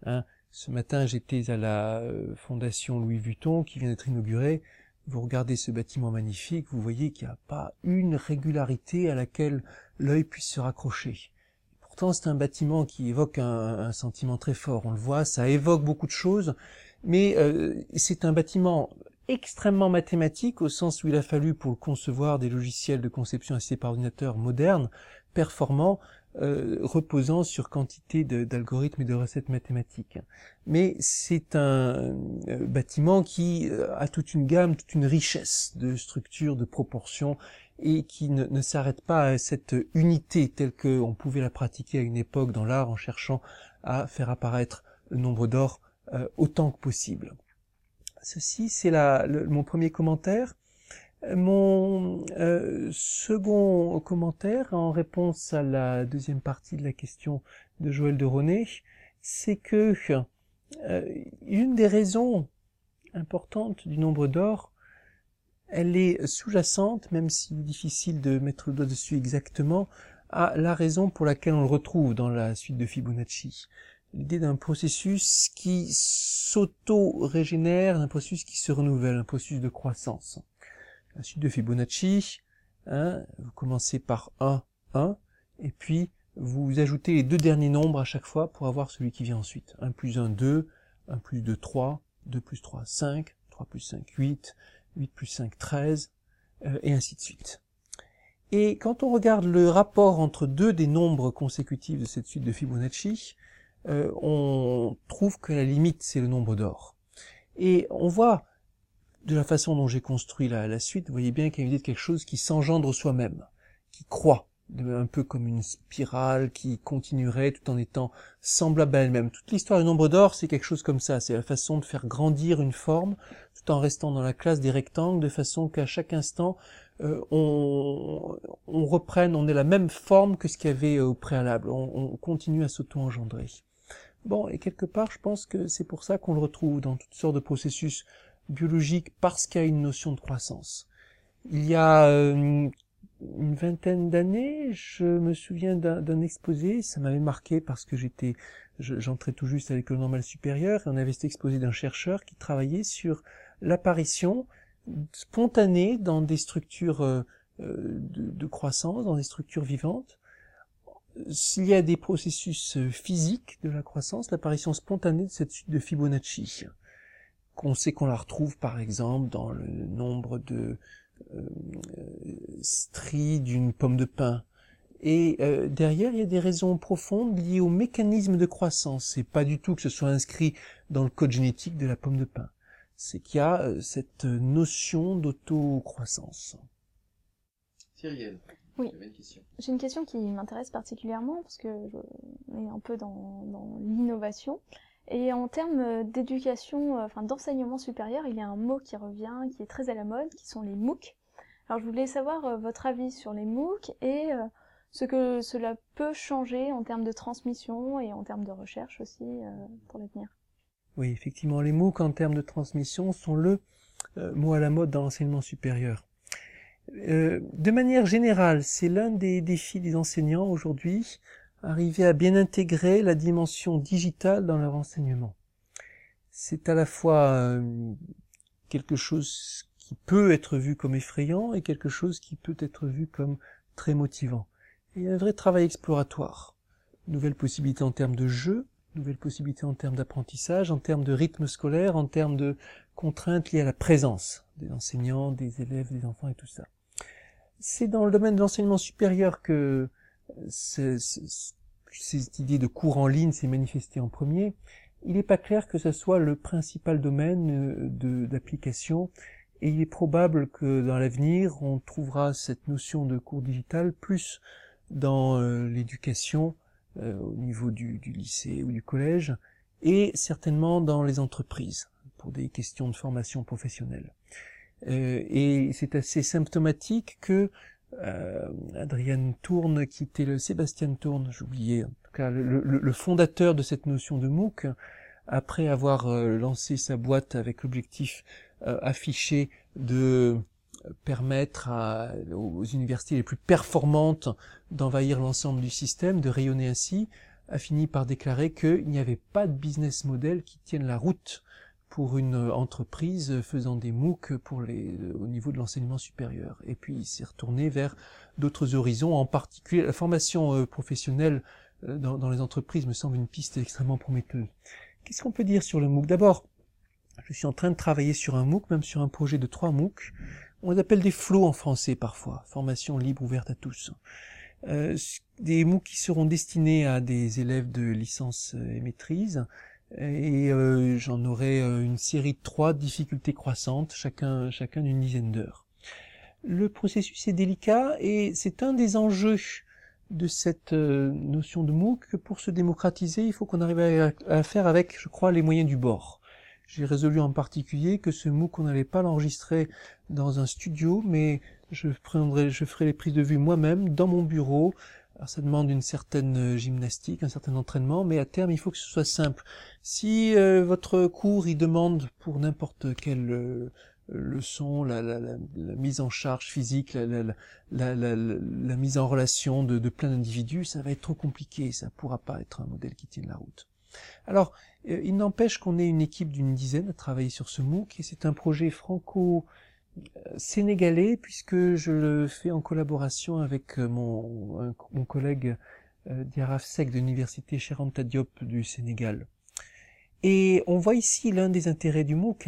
Hein. Ce matin, j'étais à la euh, Fondation Louis Vuitton qui vient d'être inaugurée vous regardez ce bâtiment magnifique, vous voyez qu'il n'y a pas une régularité à laquelle l'œil puisse se raccrocher. Pourtant, c'est un bâtiment qui évoque un, sentiment très fort. On le voit, ça évoque beaucoup de choses, mais euh, c'est un bâtiment extrêmement mathématique au sens où il a fallu pour le concevoir des logiciels de conception assistés par ordinateur modernes, performants, euh, reposant sur quantité d'algorithmes et de recettes mathématiques. Mais c'est un euh, bâtiment qui euh, a toute une gamme, toute une richesse de structures, de proportions, et qui ne, ne s'arrête pas à cette unité telle qu'on pouvait la pratiquer à une époque dans l'art en cherchant à faire apparaître le nombre d'or autant que possible. Ceci, c'est mon premier commentaire. Mon euh, second commentaire en réponse à la deuxième partie de la question de Joël de René, c'est que euh, une des raisons importantes du nombre d'or, elle est sous-jacente, même si difficile de mettre le doigt dessus exactement, à la raison pour laquelle on le retrouve dans la suite de Fibonacci. L'idée d'un processus qui s'auto-régénère, un processus qui se renouvelle, un processus de croissance la suite de Fibonacci, hein, vous commencez par 1, 1, et puis vous ajoutez les deux derniers nombres à chaque fois pour avoir celui qui vient ensuite. 1 plus 1, 2, 1 plus 2, 3, 2 plus 3, 5, 3 plus 5, 8, 8 plus 5, 13, euh, et ainsi de suite. Et quand on regarde le rapport entre deux des nombres consécutifs de cette suite de Fibonacci, euh, on trouve que la limite, c'est le nombre d'or. Et on voit de la façon dont j'ai construit la, la, suite, vous voyez bien qu'il y a l'idée de quelque chose qui s'engendre soi-même, qui croit, un peu comme une spirale qui continuerait tout en étant semblable à elle-même. Toute l'histoire du nombre d'or, c'est quelque chose comme ça, c'est la façon de faire grandir une forme tout en restant dans la classe des rectangles, de façon qu'à chaque instant, euh, on, on, reprenne, on ait la même forme que ce qu'il y avait euh, au préalable, on, on continue à s'auto-engendrer. Bon, et quelque part, je pense que c'est pour ça qu'on le retrouve dans toutes sortes de processus biologique parce qu'il y a une notion de croissance. Il y a euh, une vingtaine d'années, je me souviens d'un exposé, ça m'avait marqué parce que j'étais, j'entrais tout juste à l'école normale supérieure, et on avait cet exposé d'un chercheur qui travaillait sur l'apparition spontanée dans des structures euh, euh, de, de, croissance, dans des structures vivantes. S'il y a des processus physiques de la croissance, l'apparition spontanée de cette suite de Fibonacci qu'on sait qu'on la retrouve par exemple dans le nombre de euh, stries d'une pomme de pin. Et euh, derrière, il y a des raisons profondes liées au mécanisme de croissance. C'est pas du tout que ce soit inscrit dans le code génétique de la pomme de pin. C'est qu'il y a euh, cette notion d'auto-croissance. Cyrielle. Oui. J'ai une question qui m'intéresse particulièrement parce que je est un peu dans, dans l'innovation. Et en termes euh, d'éducation, euh, enfin d'enseignement supérieur, il y a un mot qui revient, qui est très à la mode, qui sont les MOOC. Alors je voulais savoir euh, votre avis sur les MOOC et ce que cela peut changer en termes de transmission et en termes de recherche aussi pour l'avenir. Oui, effectivement, les MOOC en termes de transmission sont le mot à la mode dans l'enseignement supérieur. de manière générale, c'est l'un des défis des enseignants aujourd'hui arriver à bien intégrer la dimension digitale dans leur enseignement. C'est à la fois euh, quelque chose qui peut être vu comme effrayant et quelque chose qui peut être vu comme très motivant. il y a un vrai travail exploratoire. Nouvelles possibilités en termes de jeu, nouvelles possibilités en termes d'apprentissage, en termes de rythme scolaire, en termes de contraintes liées à la présence des enseignants, des élèves, des enfants et tout ça. C'est dans le domaine de l'enseignement supérieur que cette idée de cours en ligne s'est manifestée en premier, il n'est pas clair que ce soit le principal domaine d'application et il est probable que dans l'avenir, on trouvera cette notion de cours digital plus dans l'éducation au niveau du, du, lycée ou du collège et certainement dans les entreprises pour des questions de formation professionnelle. Euh, et c'est assez symptomatique que euh, Adrienne Tourne, qui était le Sébastien Tourne, j'oubliais, en tout cas le, fondateur de cette notion de MOOC, après avoir euh, lancé sa boîte avec l'objectif euh, affiché de permettre aux universités les plus performantes d'envahir l'ensemble du système, de rayonner ainsi, a fini par déclarer qu'il n'y avait pas de business model qui tienne la route pour une entreprise faisant des MOOC pour les, au niveau de l'enseignement supérieur. Et puis il s'est retourné vers d'autres horizons, en particulier la formation euh, professionnelle euh, dans, les entreprises me semble une piste extrêmement prometteuse. Qu'est-ce qu'on peut dire sur le MOOC? D'abord, je suis en train de travailler sur un MOOC, même sur un projet de trois MOOC. On les appelle des flots en français parfois, formation libre ouverte à tous. Euh, des MOOC qui seront destinés à des élèves de licence et maîtrise, et euh, j'en aurai euh, une série de trois difficultés croissantes, chacun, chacun d'une dizaine d'heures. Le processus est délicat et c'est un des enjeux de cette euh, notion de MOOC que pour se démocratiser, il faut qu'on arrive à, faire avec, je crois, les moyens du bord. J'ai résolu en particulier que ce MOOC, on n'allait pas l'enregistrer dans un studio, mais je prendrai, je ferai les prises de vue moi-même dans mon bureau, alors ça demande une certaine euh, gymnastique, un certain entraînement, mais à terme il faut que ce soit simple. Si euh, votre cours il demande pour n'importe quelle euh, leçon la, la, la, mise en charge physique, la, mise en relation de, plein d'individus, ça va être trop compliqué, ça ne pourra pas être un modèle qui tienne la route. Alors, il n'empêche qu'on ait une équipe d'une dizaine à travailler sur ce MOOC, et c'est un projet franco sénégalais puisque je le fais en collaboration avec euh, mon, mon collègue euh, Diaraf Sek de l'université Cheranta Diop du Sénégal. Et on voit ici l'un des intérêts du MOOC.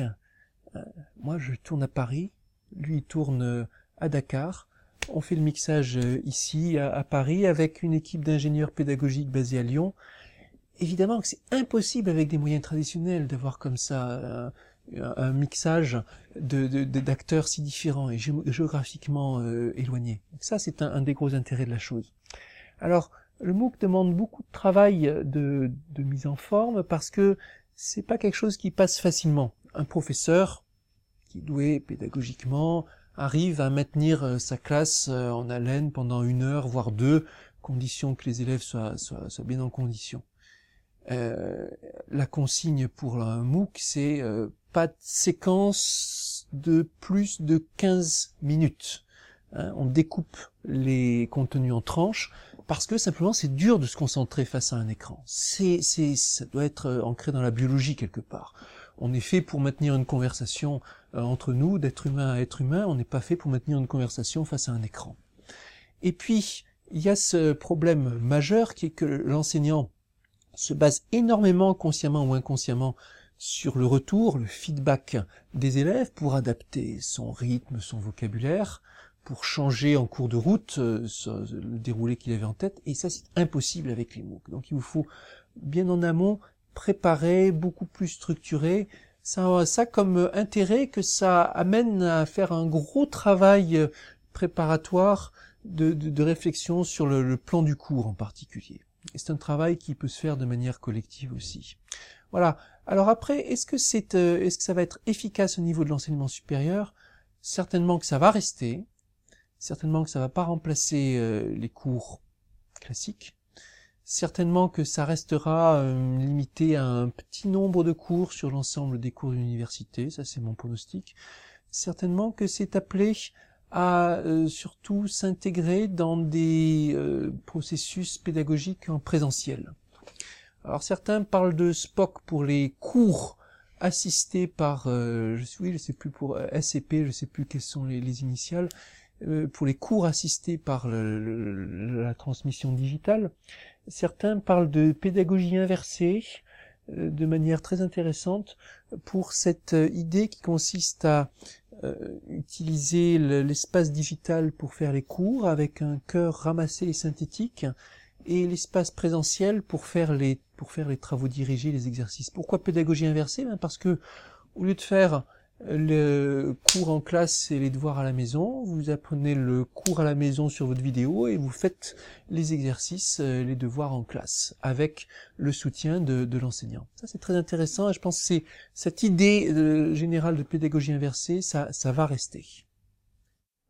Euh, moi, je tourne à Paris, lui il tourne à Dakar. On fait le mixage ici à, Paris avec une équipe d'ingénieurs pédagogiques basée à Lyon. Évidemment que c'est impossible avec des moyens traditionnels d'avoir comme ça un mixage d'acteurs de, si différents et géographiquement euh, éloignés. ça, c'est un, des gros intérêts de la chose. Alors, le MOOC demande beaucoup de travail de, de mise en forme parce que c'est pas quelque chose qui passe facilement. Un professeur qui est doué pédagogiquement arrive à maintenir euh, sa classe euh, en haleine pendant une heure, voire deux, condition que les élèves soient, soient, soient bien en condition. Euh, la consigne pour un MOOC, c'est euh, pas de séquence de plus de 15 minutes. Hein. on découpe les contenus en tranches parce que simplement c'est dur de se concentrer face à un écran. C'est, c'est, ça doit être euh, ancré dans la biologie quelque part. On est fait pour maintenir une conversation entre nous, d'être humain à être humain. On n'est pas fait pour maintenir une conversation face à un écran. Et puis il y a ce problème majeur qui est que l'enseignant se base énormément, consciemment ou inconsciemment, sur le retour, le feedback des élèves pour adapter son rythme, son vocabulaire, pour changer en cours de route euh, le déroulé qu'il avait en tête. Et ça, c'est impossible avec les MOOC. Donc il vous faut bien en amont préparer, beaucoup plus structuré. Ça, comme intérêt que ça amène à faire un gros travail préparatoire de, réflexion sur le plan du cours en particulier. Et c'est un travail qui peut se faire de manière collective aussi. Voilà. Alors après, est-ce que c'est, euh, est-ce que ça va être efficace au niveau de l'enseignement supérieur? Certainement que ça va rester. Certainement que ça va pas remplacer euh, les cours classiques. Certainement que ça restera euh, limité à un petit nombre de cours sur l'ensemble des cours d'université. Ça, c'est mon pronostic. Certainement que c'est appelé à surtout s'intégrer dans des processus pédagogiques en présentiel. Alors certains parlent de SPOC pour les cours assistés par, euh, je, oui, je sais plus pour SCP, je sais plus quelles sont les, les initiales, pour les cours assistés par la transmission digitale. Certains parlent de pédagogie inversée, de manière très intéressante pour cette idée qui consiste à utiliser l'espace digital pour faire les cours avec un cœur ramassé et synthétique et l'espace présentiel pour faire les pour faire les travaux dirigés, les exercices. Pourquoi pédagogie inversée? Ben Parce que au lieu de faire le cours en classe et les devoirs à la maison, vous apprenez le cours à la maison sur votre vidéo et vous faites les exercices, euh, les devoirs en classe avec le soutien de, l'enseignant. Ça c'est très intéressant et je pense que cette idée euh, générale de pédagogie inversée, ça, ça va rester.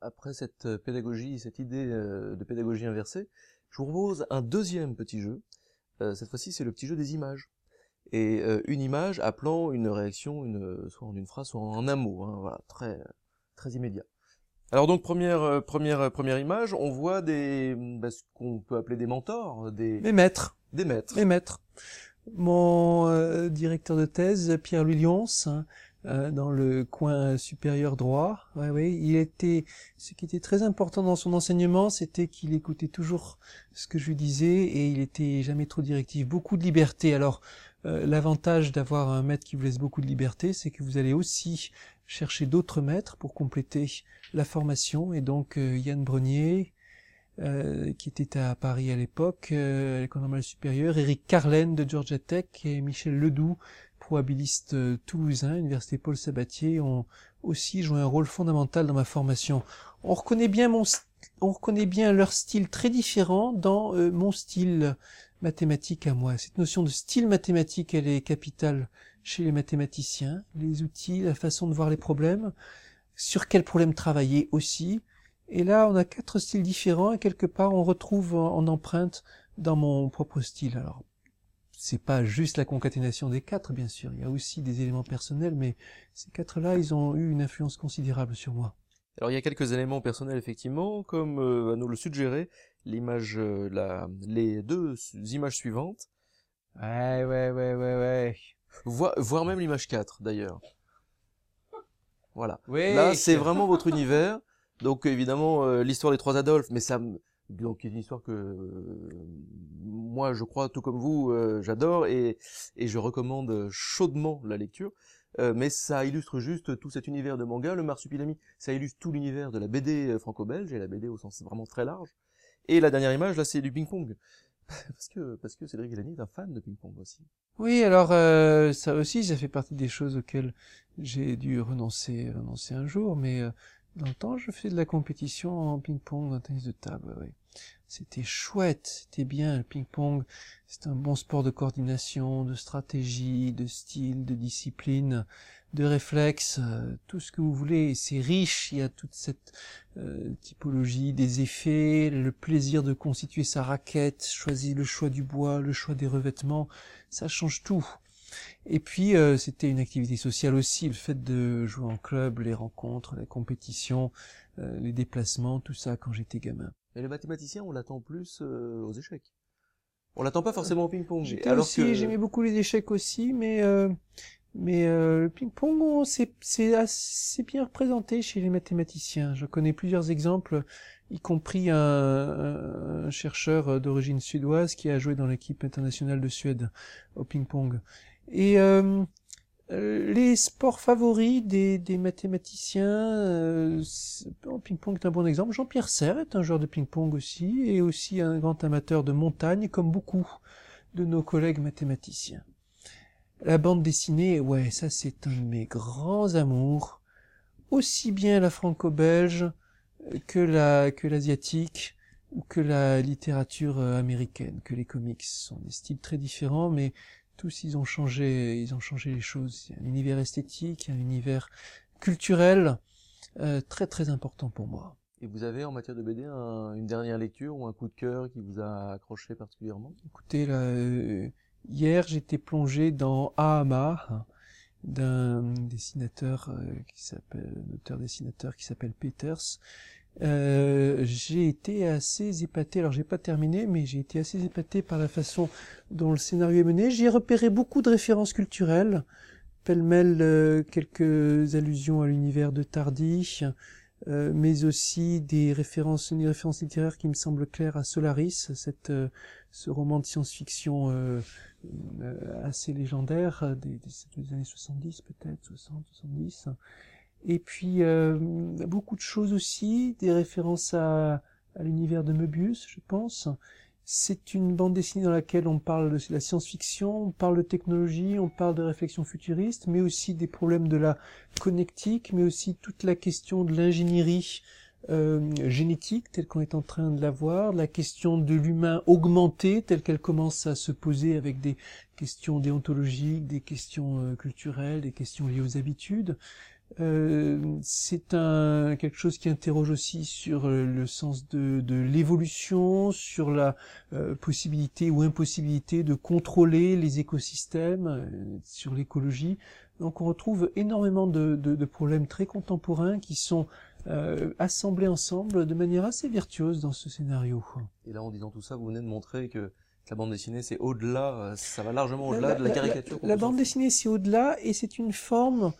Après cette euh, pédagogie, cette idée de pédagogie inversée, je vous propose un deuxième petit jeu. Cette fois-ci c'est le petit jeu des images et euh, une image appelant une réaction, une, soit en une phrase, soit en un mot. Hein, voilà, très très immédiat. Alors donc première euh, première euh, première image, on voit des bah, ce qu'on peut appeler des mentors, des des maîtres, des maîtres, des maîtres. Mon directeur de thèse, Pierre-Louis Lyons, hein, dans le coin supérieur droit. Ouais, ouais, il était, ce qui était très important dans son enseignement, c'était qu'il écoutait toujours ce que je lui disais et il était jamais trop directif, beaucoup de liberté. Alors, euh, l'avantage d'avoir un maître qui vous laisse beaucoup de liberté, c'est que vous allez aussi chercher d'autres maîtres pour compléter la formation. Et donc euh, Yann Brenier, euh, qui était à Paris à l'époque, à l'école supérieure, Eric Carlen de Georgia Tech et Michel Ledoux, probabiliste toulousain, Université Paul Sabatier, ont aussi joué un rôle fondamental dans ma formation. On reconnaît bien mon on reconnaît bien leur style très différent dans mon style mathématique à moi. Cette notion de style mathématique, elle est capitale chez les mathématiciens. Les outils, la façon de voir les problèmes, sur quel problème travailler aussi. Et là, on a quatre styles différents et quelque part, on retrouve en, empreinte dans mon propre style. C'est pas juste la concaténation des quatre, bien sûr. Il y a aussi des éléments personnels, mais ces quatre-là, ils ont eu une influence considérable sur moi. Alors il y a quelques éléments personnels effectivement, comme euh, nous le suggérer l'image, euh, la, les deux images suivantes. Ouais, ouais, ouais, ouais, ouais. voire même l'image 4 d'ailleurs. Voilà. Oui. Là, c'est vraiment votre univers. Donc évidemment euh, l'histoire des trois Adolphes, mais ça, donc une histoire que moi je crois tout comme vous, j'adore et, et je recommande chaudement la lecture. Euh, mais ça illustre juste tout cet univers de manga. Le Marsupilami, ça illustre tout l'univers de la BD euh, franco-belge et la BD au sens vraiment très large. Et la dernière image, là, c'est du ping-pong. parce que parce que Cédric Villani est un fan de ping-pong aussi. Oui, alors euh, ça aussi, ça fait partie des choses auxquelles j'ai dû renoncer, renoncer un jour, mais dans le temps, je fais de la compétition en ping-pong, en tennis de table, oui. C'était chouette, c'était bien le ping-pong. C'est un bon sport de coordination, de stratégie, de style, de discipline, de réflexe, euh, tout ce que vous voulez. C'est riche, il y a toute cette euh, typologie des effets, le plaisir de constituer sa raquette, choisir le choix du bois, le choix des revêtements, ça change tout. Et puis euh, c'était une activité sociale aussi, le fait de jouer en club, les rencontres, la compétition, les déplacements, tout ça quand j'étais gamin. Et le mathématicien, on l'attend plus euh, aux échecs. On l'attend pas forcément au ping-pong. Alors aussi, j'aimais beaucoup les échecs aussi, mais euh, mais euh, le ping-pong, c'est c'est assez bien représenté chez les mathématiciens. Je connais plusieurs exemples, y compris un, un chercheur d'origine suédoise qui a joué dans l'équipe internationale de Suède au ping-pong. Et euh, les sports favoris des, mathématiciens, euh, ping-pong est un bon exemple. Jean-Pierre Serre est un joueur de ping-pong aussi, et aussi un grand amateur de montagne, comme beaucoup de nos collègues mathématiciens. La bande dessinée, ouais, ça c'est un de mes grands amours, aussi bien la franco-belge que la que l'asiatique ou que la littérature euh, américaine, que les comics. Sont des styles très différents, mais tous ils ont changé, ils ont changé les choses. Il y a un univers esthétique, un univers culturel euh, très très important pour moi. Et vous avez en matière de BD une dernière lecture ou un coup de cœur qui vous a accroché particulièrement? Écoutez, là, euh, hier j'étais plongé dans Ahama d'un dessinateur euh, qui s'appelle, un auteur-dessinateur qui s'appelle Peters, euh, j'ai été assez épaté, alors j'ai pas terminé, mais j'ai été assez épaté par la façon dont le scénario est mené. J'ai repéré beaucoup de références culturelles, pêle-mêle euh, quelques allusions à l'univers de Tardy, euh, mais aussi des références, une référence littéraire qui me semble claire à Solaris, cette, ce roman de science-fiction assez légendaire des, des, années 70 peut-être, 60, 70 Et puis euh, beaucoup de choses aussi, des références à, à l'univers de Möbius, je pense. C'est une bande dessinée dans laquelle on parle de la science-fiction, on parle de technologie, on parle de réflexion futuriste, mais aussi des problèmes de la connectique, mais aussi toute la question de l'ingénierie euh, génétique telle qu'on est en train de la voir, la question de l'humain augmenté telle qu'elle commence à se poser avec des questions déontologiques, des questions euh, culturelles, des questions liées aux habitudes. Euh, c'est un quelque chose qui interroge aussi sur euh, le sens de, de l'évolution, sur la euh, possibilité ou impossibilité de contrôler les écosystèmes, sur l'écologie. Donc on retrouve énormément de, de, de, problèmes très contemporains qui sont assemblés ensemble de manière assez virtuose dans ce scénario. Et là, en disant tout ça, vous venez de montrer que la bande dessinée, c'est au-delà, ça va largement au-delà de la caricature. La, la bande dessinée, c'est au-delà, et c'est une forme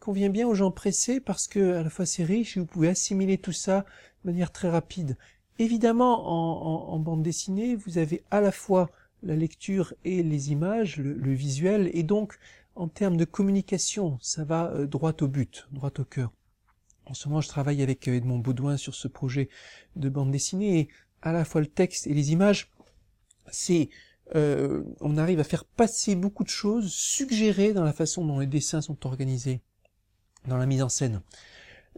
convient bien aux gens pressés parce que à la fois c'est riche et vous pouvez assimiler tout ça de manière très rapide. Évidemment, en, bande dessinée, vous avez à la fois la lecture et les images, le, visuel, et donc en termes de communication, ça va euh, droit au but, droit au cœur. En ce moment, je travaille avec euh, Edmond Baudouin sur ce projet de bande dessinée, et à la fois le texte et les images, c'est euh, on arrive à faire passer beaucoup de choses, suggérer dans la façon dont les dessins sont organisés dans la mise en scène.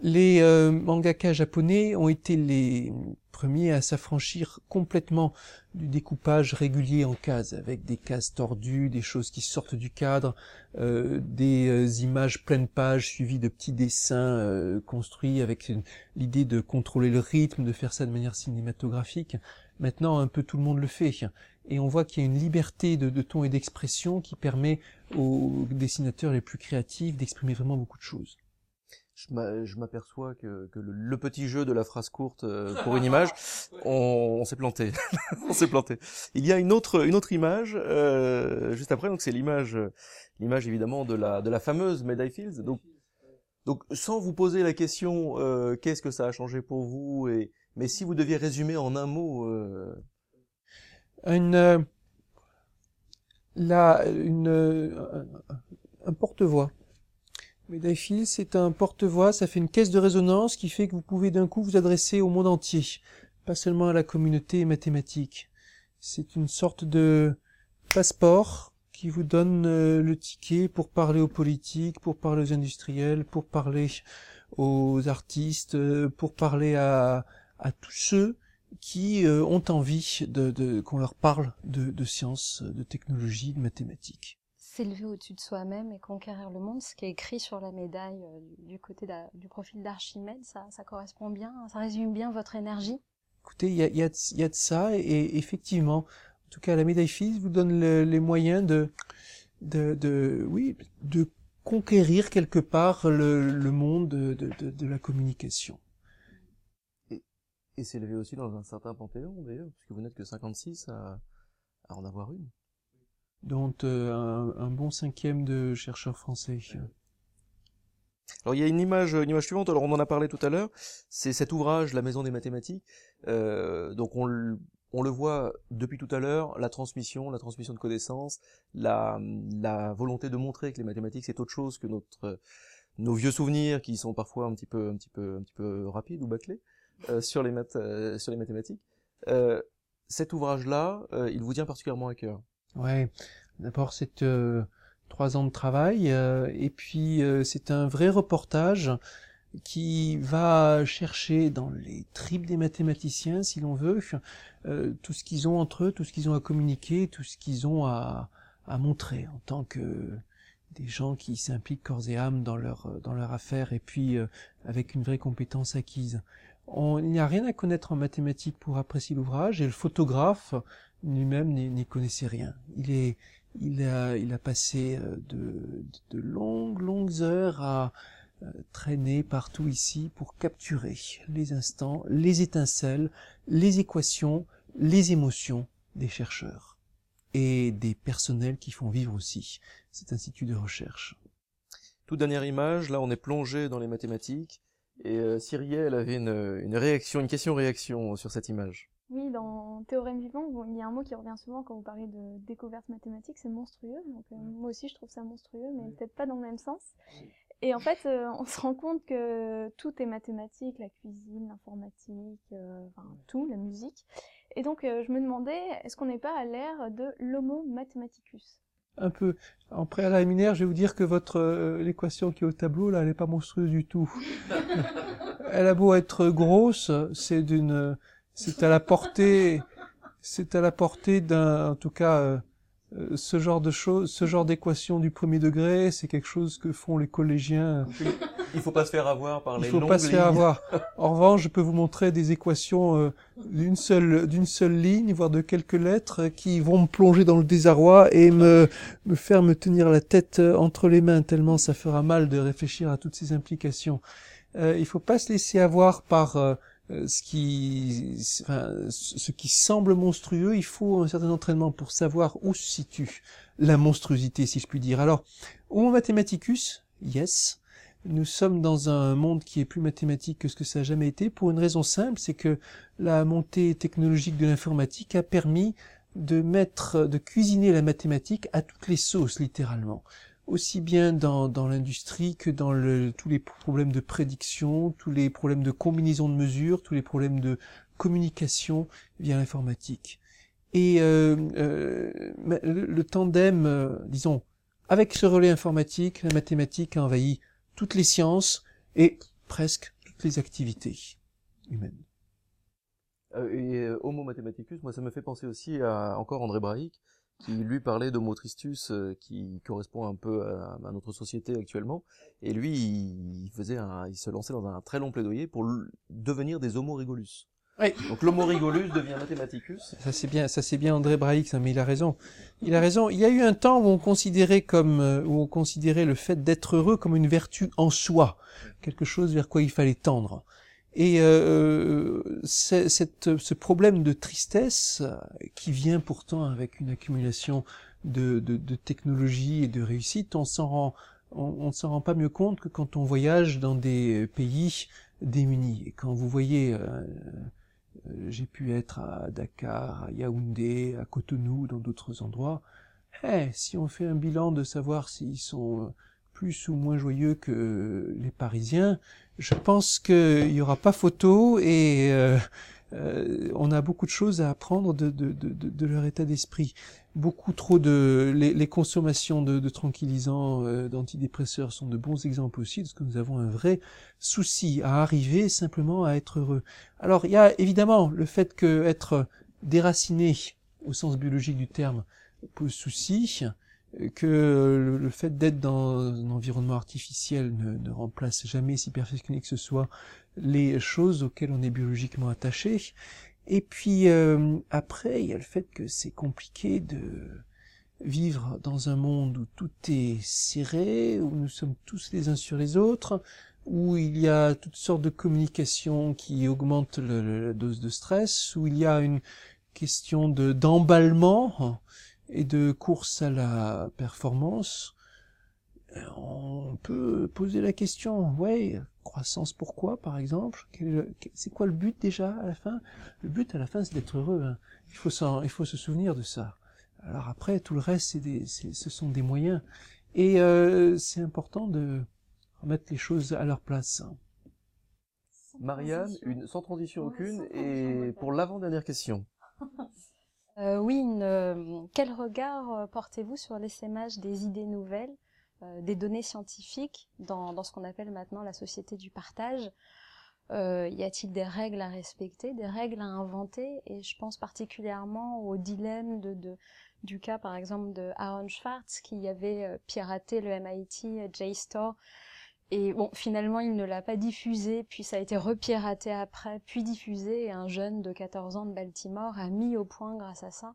Les euh, mangaka japonais ont été les premiers à s'affranchir complètement du découpage régulier en cases, avec des cases tordues, des choses qui sortent du cadre, euh, des euh, images pleines pages suivies de petits dessins construits avec l'idée de contrôler le rythme, de faire ça de manière cinématographique. Maintenant, un peu tout le monde le fait. Et on voit qu'il y a une liberté de, de ton et d'expression qui permet aux dessinateurs les plus créatifs d'exprimer vraiment beaucoup de choses je m'aperçois que, que le, le, petit jeu de la phrase courte euh, pour une image, on, on s'est planté. on s'est planté. Il y a une autre une autre image euh, juste après, donc c'est l'image l'image évidemment de la de la fameuse médaille Fields. Donc donc sans vous poser la question euh, qu'est-ce que ça a changé pour vous et mais si vous deviez résumer en un mot euh, une euh, une un porte-voix Médaille c'est un porte-voix, ça fait une caisse de résonance qui fait que vous pouvez d'un coup vous adresser au monde entier, pas seulement à la communauté mathématique. C'est une sorte de passeport qui vous donne euh, le ticket pour parler aux politiques, pour parler aux industriels, pour parler aux artistes, euh, pour parler à, à tous ceux qui euh, ont envie de, de qu'on leur parle de, de sciences, de technologie, de mathématiques s'élever au-dessus de soi-même et conquérir le monde, ce qui est écrit sur la médaille euh, du côté du profil d'Archimède, ça, ça correspond bien, ça résume bien votre énergie? Écoutez, il y a, y, a de, y a, de ça, et effectivement, en tout cas, la médaille Fils vous donne le, les moyens de, de, de, oui, de conquérir quelque part le, le monde de, de, de, la communication. Et, s'élever aussi dans un certain panthéon, d'ailleurs, puisque vous n'êtes que 56 à, à en avoir une dont euh, un, un, bon cinquième de chercheurs français. Alors il y a une image, une image suivante. Alors on en a parlé tout à l'heure. C'est cet ouvrage, La Maison des mathématiques. Euh, donc on, on, le voit depuis tout à l'heure, la transmission, la transmission de connaissances, la, la volonté de montrer que les mathématiques c'est autre chose que notre nos vieux souvenirs qui sont parfois un petit peu un petit peu un petit peu rapides ou bâclés sur les maths, euh, sur les mathématiques. Euh, cet ouvrage-là, euh, il vous tient particulièrement à cœur. Ouais, d'abord c'est euh, trois ans de travail euh, et puis euh, c'est un vrai reportage qui va chercher dans les tripes des mathématiciens, si l'on veut, euh, tout ce qu'ils ont entre eux, tout ce qu'ils ont à communiquer, tout ce qu'ils ont à, montrer en tant que des gens qui s'impliquent corps et âme dans leur dans leur affaire et puis euh, avec une vraie compétence acquise. Il n'y a rien à connaître en mathématiques pour apprécier l'ouvrage et le photographe lui-même n'y connaissait rien. Il est, il a, il a passé euh, de, de longues, longues heures à euh, traîner partout ici pour capturer les instants, les étincelles, les équations, les émotions des chercheurs et des personnels qui font vivre aussi cet institut de recherche. Toute dernière image, là on est plongé dans les mathématiques et euh, Cyrielle avait une, une réaction, une question-réaction sur cette image. Oui, dans Théorème vivant, il y a un mot qui revient souvent quand vous parlez de découverte mathématique, c'est monstrueux. Donc, euh, moi aussi, je trouve ça monstrueux, mais peut-être pas dans le même sens. Et en fait, euh, on se rend compte que tout est mathématique, la cuisine, l'informatique, euh, enfin tout, la musique. Et donc, euh, je me demandais, est-ce qu'on n'est pas à l'ère de l'homo mathematicus? Un peu. En préliminaire, je vais vous dire que votre euh, l'équation qui est au tableau, là, elle n'est pas monstrueuse du tout. elle a beau être grosse, c'est d'une, c'est à la portée, c'est à la portée d'un, en tout cas, euh, euh, ce genre de choses, ce genre d'équation du premier degré, c'est quelque chose que font les collégiens. Il faut pas se faire avoir par Il les faut longues pas se faire lignes. avoir. En revanche, je peux vous montrer des équations euh, d'une seule d'une seule ligne, voire de quelques lettres, euh, qui vont me plonger dans le désarroi et me me faire me tenir la tête euh, entre les mains tellement ça fera mal de réfléchir à toutes ces implications. Euh, il faut pas se laisser avoir par euh, ce qui enfin, ce qui semble monstrueux. Il faut un certain entraînement pour savoir où se situe la monstruosité, si je puis dire. Alors, Homo mathematicus, yes. Nous sommes dans un monde qui est plus mathématique que ce que ça a jamais été, pour une raison simple, c'est que la montée technologique de l'informatique a permis de mettre, de cuisiner la mathématique à toutes les sauces, littéralement. Aussi bien dans, dans l'industrie que dans tous les problèmes de prédiction, tous les problèmes de combinaison de mesures, tous les problèmes de communication via l'informatique. Et euh, euh, le, le tandem, euh, disons, avec ce relais informatique, la mathématique a envahi toutes les sciences et presque toutes les activités humaines. Euh, et euh, Homo mathematicus, moi ça me fait penser aussi à encore André Braic, qui lui parlait d'Homo tristus, euh, qui correspond un peu à, notre société actuellement. Et lui, il, faisait il se lançait dans un très long plaidoyer pour devenir des Homo rigolus. Oui. Donc l'Homo rigolus devient mathematicus. Ça c'est bien, ça c'est bien André Braic, ça, mais il a raison. Il a raison. Il y a eu un temps où on considérait comme, euh, où on considérait le fait d'être heureux comme une vertu en soi, quelque chose vers quoi il fallait tendre. Et euh, c'est- cette, ce problème de tristesse euh, qui vient pourtant avec une accumulation de, de, de technologie et de réussite, on s'en rend, on, s'en rend pas mieux compte que quand on voyage dans des pays démunis. Et quand vous voyez, euh, euh, j'ai pu être à Dakar, à Yaoundé, à Cotonou, dans d'autres endroits. Eh, si on fait un bilan de savoir s'ils sont euh, plus ou moins joyeux que euh, les Parisiens, je pense qu'il n'y aura pas photo et euh, euh, on a beaucoup de choses à apprendre de, de, de, de- leur état d'esprit. Beaucoup trop de les, les consommations de, tranquillisants, euh, d'antidépresseurs sont de bons exemples aussi, parce que nous avons un vrai souci à arriver simplement à être heureux. Alors il y a évidemment le fait que être déraciné au sens biologique du terme pose souci, que le, le fait d'être dans un environnement artificiel ne, ne remplace jamais, si perfectionné que ce soit, les choses auxquelles on est biologiquement attaché. Et puis euh, après, il y a le fait que c'est compliqué de vivre dans un monde où tout est serré, où nous sommes tous les uns sur les autres, où il y a toutes sortes de communications qui augmentent la dose de stress, où il y a une question de d'emballement et de course à la performance. On peut poser la question, ouais, croissance pourquoi, par exemple? C'est quoi le but déjà à la fin? Le but à la fin, c'est d'être heureux. hein. Il faut s'en- il faut se souvenir de ça. Alors après, tout le reste, c'est des, ce sont des moyens. Et euh, c'est important de remettre les choses à leur place. Marianne, une, sans transition aucune, et pour l'avant-dernière question. Euh, oui, une, euh, quel regard euh, portez-vous sur l'essaimage des idées nouvelles, euh, des données scientifiques dans, ce qu'on appelle maintenant la société du partage? Y a-t-il des règles à respecter, des règles à inventer? Et je pense particulièrement au dilemme de, de, du cas, par exemple, de Aaron Schwartz qui avait piraté le MIT JSTOR. Et bon, finalement, il ne l'a pas diffusé, puis ça a été repiraté après, puis diffusé, et un jeune de 14 ans de Baltimore a mis au point, grâce à ça,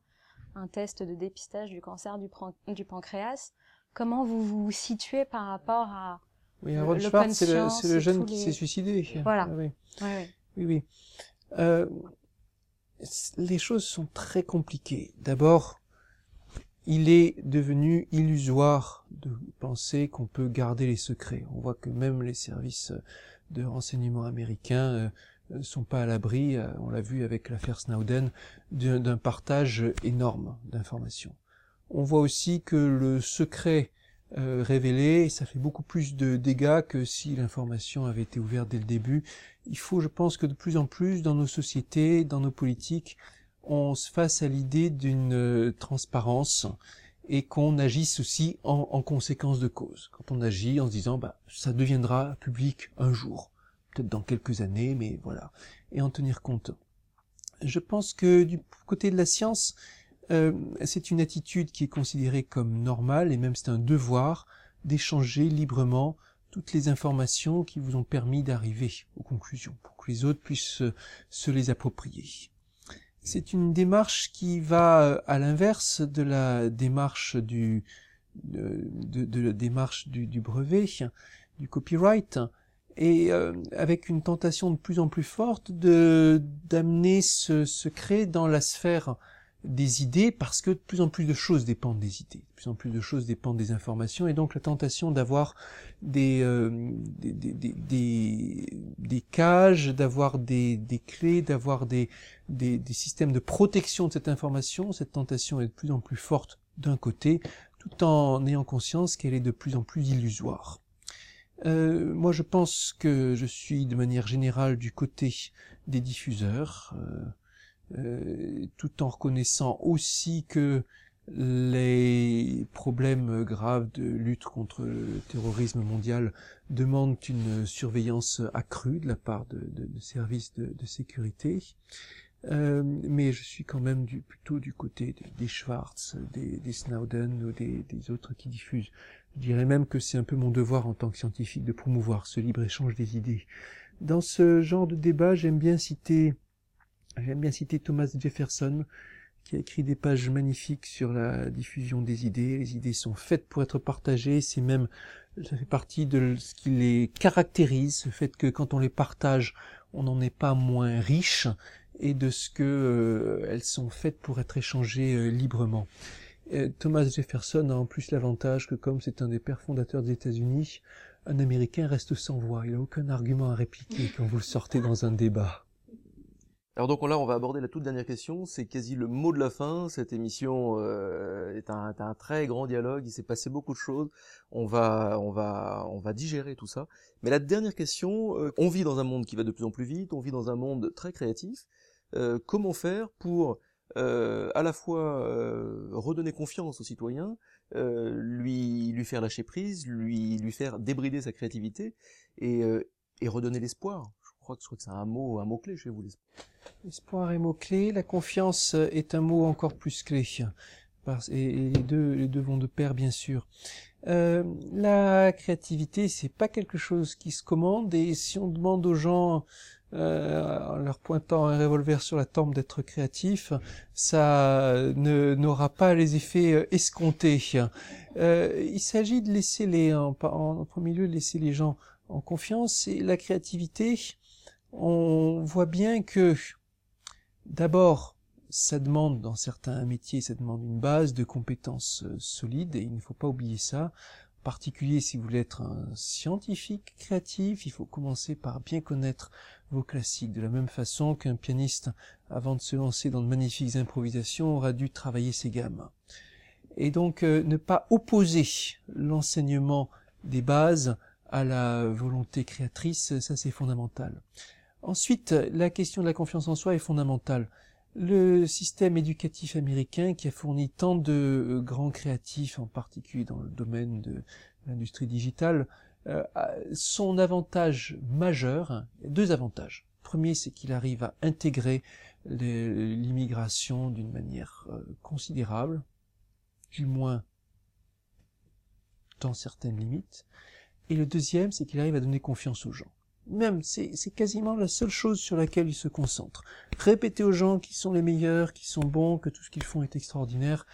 un test de dépistage du cancer du, pancréas. Comment vous vous situez par rapport à... Oui, l'open Schwartz, c'est le, jeune qui s'est suicidé. Voilà. Ah oui. Oui, oui. Euh, les choses sont très compliquées. D'abord, il est devenu illusoire de penser qu'on peut garder les secrets. On voit que même les services de renseignement américains euh, euh, sont pas à l'abri, euh, on l'a vu avec l'affaire Snowden, d'un partage énorme d'informations. On voit aussi que le secret euh, révélée, ça fait beaucoup plus de dégâts que si l'information avait été ouverte dès le début. Il faut, je pense, que de plus en plus dans nos sociétés, dans nos politiques, on se fasse à l'idée d'une euh, transparence et qu'on agisse aussi en, en, conséquence de cause. Quand on agit en se disant, bah, ça deviendra public un jour, peut-être dans quelques années, mais voilà, et en tenir compte. Je pense que du côté de la science, euh, c'est une attitude qui est considérée comme normale et même c'est un devoir d'échanger librement toutes les informations qui vous ont permis d'arriver aux conclusions pour que les autres puissent se les approprier. C'est une démarche qui va euh, à l'inverse de la démarche du de, la démarche du, du, brevet, du copyright, et euh, avec une tentation de plus en plus forte de d'amener ce secret dans la sphère des idées parce que de plus en plus de choses dépendent des idées, de plus en plus de choses dépendent des informations et donc la tentation d'avoir des, euh, des, des, des, des, cages, d'avoir des, des clés, d'avoir des, des, des systèmes de protection de cette information, cette tentation est de plus en plus forte d'un côté, tout en ayant conscience qu'elle est de plus en plus illusoire. Euh, moi, je pense que je suis de manière générale du côté des diffuseurs. Euh, euh, tout en reconnaissant aussi que les problèmes graves de lutte contre le terrorisme mondial demandent une surveillance accrue de la part de, services de, sécurité. Euh, mais je suis quand même du, plutôt du côté des, Schwartz, des, des, Snowden ou des, des, autres qui diffusent. Je dirais même que c'est un peu mon devoir en tant que scientifique de promouvoir ce libre-échange des idées. Dans ce genre de débat, j'aime bien citer J'aime bien citer Thomas Jefferson, qui a écrit des pages magnifiques sur la diffusion des idées. Les idées sont faites pour être partagées. C'est même, ça fait partie de ce qui les caractérise, ce fait que quand on les partage, on n'en est pas moins riche, et de ce que euh, elles sont faites pour être échangées euh, librement. Thomas Jefferson a en plus l'avantage que comme c'est un des pères fondateurs des États-Unis, un Américain reste sans voix. Il n'a aucun argument à répliquer quand vous le sortez dans un débat. Alors donc là, on va aborder la toute dernière question. C'est quasi le mot de la fin. Cette émission euh, est, un, très grand dialogue. Il s'est passé beaucoup de choses. On va, digérer tout ça. Mais la dernière question, euh, on vit dans un monde qui va de plus en plus vite. On vit dans un monde très créatif. Euh, comment faire pour à la fois redonner confiance aux citoyens, lui, lui faire lâcher prise, lui, lui faire débrider sa créativité et redonner l'espoir je crois que c'est un mot, un mot clé chez vous. L'espoir est mot clé. La confiance est un mot encore plus clé. Et les deux, les deux vont de pair, bien sûr. Euh, la créativité, c'est pas quelque chose qui se commande. Et si on demande aux gens, euh, en leur pointant un revolver sur la tempe d'être créatif, ça ne n'aura pas les effets euh, escomptés. Euh, il s'agit de laisser les, en, premier lieu, laisser les gens en confiance. Et la créativité, on voit bien que d'abord, ça demande dans certains métiers, ça demande une base de compétences euh, solides et il ne faut pas oublier ça. En particulier si vous voulez être un scientifique créatif, il faut commencer par bien connaître vos classiques. De la même façon qu'un pianiste, avant de se lancer dans de magnifiques improvisations, aura dû travailler ses gammes. Et donc euh, ne pas opposer l'enseignement des bases à la volonté créatrice, ça c'est fondamental. Ensuite, la question de la confiance en soi est fondamentale. Le système éducatif américain qui a fourni tant de euh, grands créatifs, en particulier dans le domaine de l'industrie digitale, euh, son avantage majeur, deux avantages. Premier, c'est qu'il arrive à intégrer l'immigration d'une manière euh, considérable, du moins dans certaines limites. Et le deuxième, c'est qu'il arrive à donner confiance aux gens même, c'est quasiment la seule chose sur laquelle ils se concentrent. Répéter aux gens qu'ils sont les meilleurs, qu'ils sont bons, que tout ce qu'ils font est extraordinaire,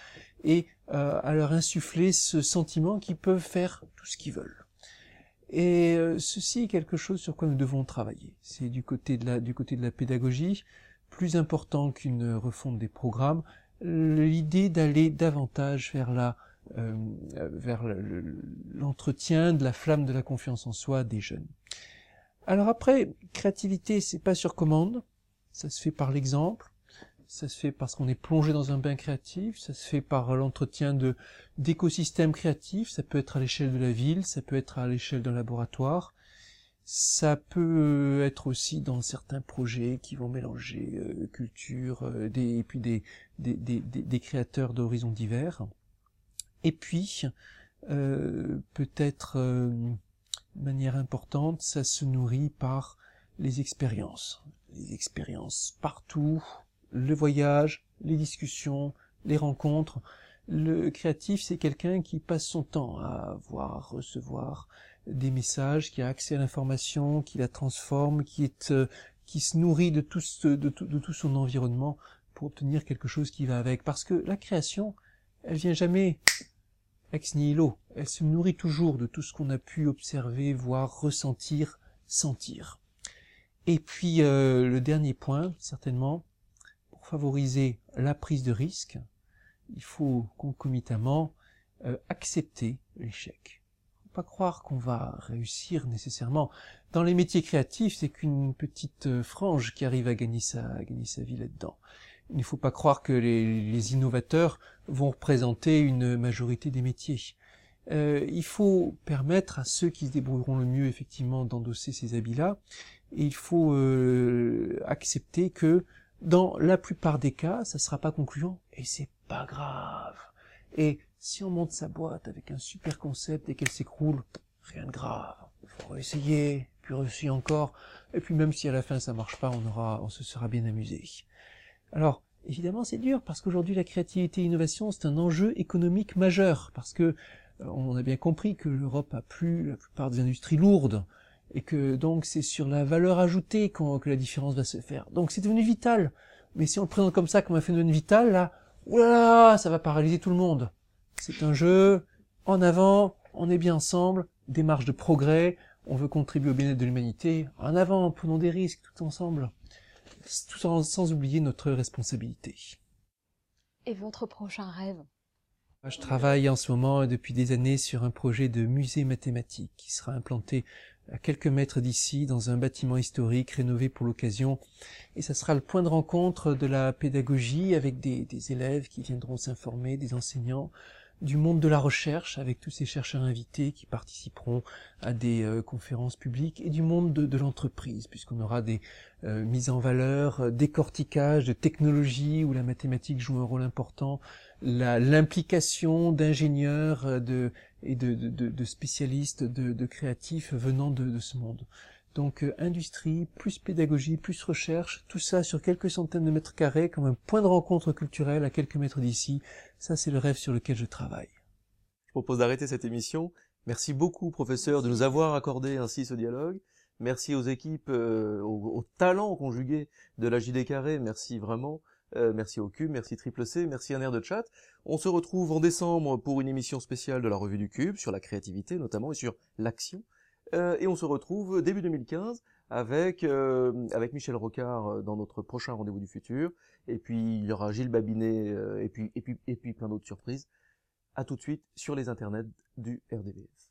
et euh, à leur insuffler ce sentiment qu'ils peuvent faire tout ce qu'ils veulent. Et euh, ceci est quelque chose sur quoi nous devons travailler. C'est du côté de la pédagogie, plus important qu'une refonte des programmes, l'idée d'aller davantage vers la euh, vers l'entretien de la flamme de la confiance en soi des jeunes. Alors après, créativité, c'est pas sur commande, ça se fait par l'exemple, ça se fait parce qu'on est plongé dans un bain créatif, ça se fait par l'entretien d'écosystèmes créatifs, ça peut être à l'échelle de la ville, ça peut être à l'échelle d'un laboratoire, ça peut être aussi dans certains projets qui vont mélanger euh, culture euh, et puis des créateurs d'horizons divers. Et puis, euh, peut-être de manière importante, ça se nourrit par les expériences. Les expériences partout, le voyage, les discussions, les rencontres. Le créatif, c'est quelqu'un qui passe son temps à voir, recevoir des messages, qui a accès à l'information, qui la transforme, qui euh, se nourrit de tout, de, tout, de tout son environnement pour obtenir quelque chose qui va avec. Parce que la création, elle vient jamais ex nihilo. Elle se nourrit toujours de tout ce qu'on a pu observer, voir, ressentir, sentir. Et puis euh, le dernier point, certainement, favoriser la prise de risque, il faut concomitamment euh, accepter l'échec. Faut pas croire qu'on va réussir nécessairement. Dans les métiers créatifs, c'est qu'une petite euh, frange qui arrive à gagner sa vie là-dedans. Il ne faut pas croire que les, innovateurs vont représenter une majorité des métiers. Euh, il faut permettre à ceux qui se débrouilleront le mieux effectivement d'endosser ces habits-là, et il faut euh, accepter que dans la plupart des cas, ça sera pas concluant et c'est pas grave. Et si on monte sa boîte avec un super concept et qu'elle s'écroule, rien de grave. Il faut essayer, puis réussir encore, et puis même si à la fin ça marche pas, on aura, on se sera bien amusé. Alors, évidemment, c'est dur parce qu'aujourd'hui la créativité et l'innovation c'est un enjeu économique majeur parce que euh, on a bien compris que l'Europe a plus la plupart des industries lourdes et que donc c'est sur la valeur ajoutée que la différence va se faire. Donc c'est devenu vital. Mais si on le présente comme ça, comme un phénomène vital, là, oulala, ça va paralyser tout le monde. C'est un jeu, en avant, on est bien ensemble, démarche de progrès, on veut contribuer au bien-être de l'humanité, en avant, prenons des risques tout ensemble, tout sans, sans oublier notre responsabilité. Et votre prochain rêve? Je travaille en ce moment depuis des années sur un projet de musée mathématique qui sera implanté à quelques mètres d'ici, dans un bâtiment historique rénové pour l'occasion. Et ça sera le point de rencontre de la pédagogie avec des, des élèves qui viendront s'informer, des enseignants, du monde de la recherche avec tous ces chercheurs invités qui participeront à des euh, conférences publiques et du monde de, l'entreprise puisqu'on aura des euh, mises en valeur, euh, décortiquage de technologies où la mathématique joue un rôle important, l'implication d'ingénieurs de, et de, de spécialistes, de, créatifs venant de, ce monde. Donc industrie, plus pédagogie, plus recherche, tout ça sur quelques centaines de mètres carrés comme un point de rencontre culturel à quelques mètres d'ici, ça, c'est le rêve sur lequel je travaille. Je propose d'arrêter cette émission. Merci beaucoup, professeur, de nous avoir accordé ainsi ce dialogue. Merci aux équipes, euh, aux, talents conjugués de la JD Carré. Merci vraiment. Euh, merci au Cube, merci Triple C, merci un air de chat. On se retrouve en décembre pour une émission spéciale de la revue du Cube sur la créativité notamment et sur l'action. Euh, et on se retrouve début 2015 avec avec Michel Rocard dans notre prochain rendez-vous du futur et puis il y aura Gilles Babinet, euh, et puis et puis et puis plein d'autres surprises. À tout de suite sur les internets du RDVS.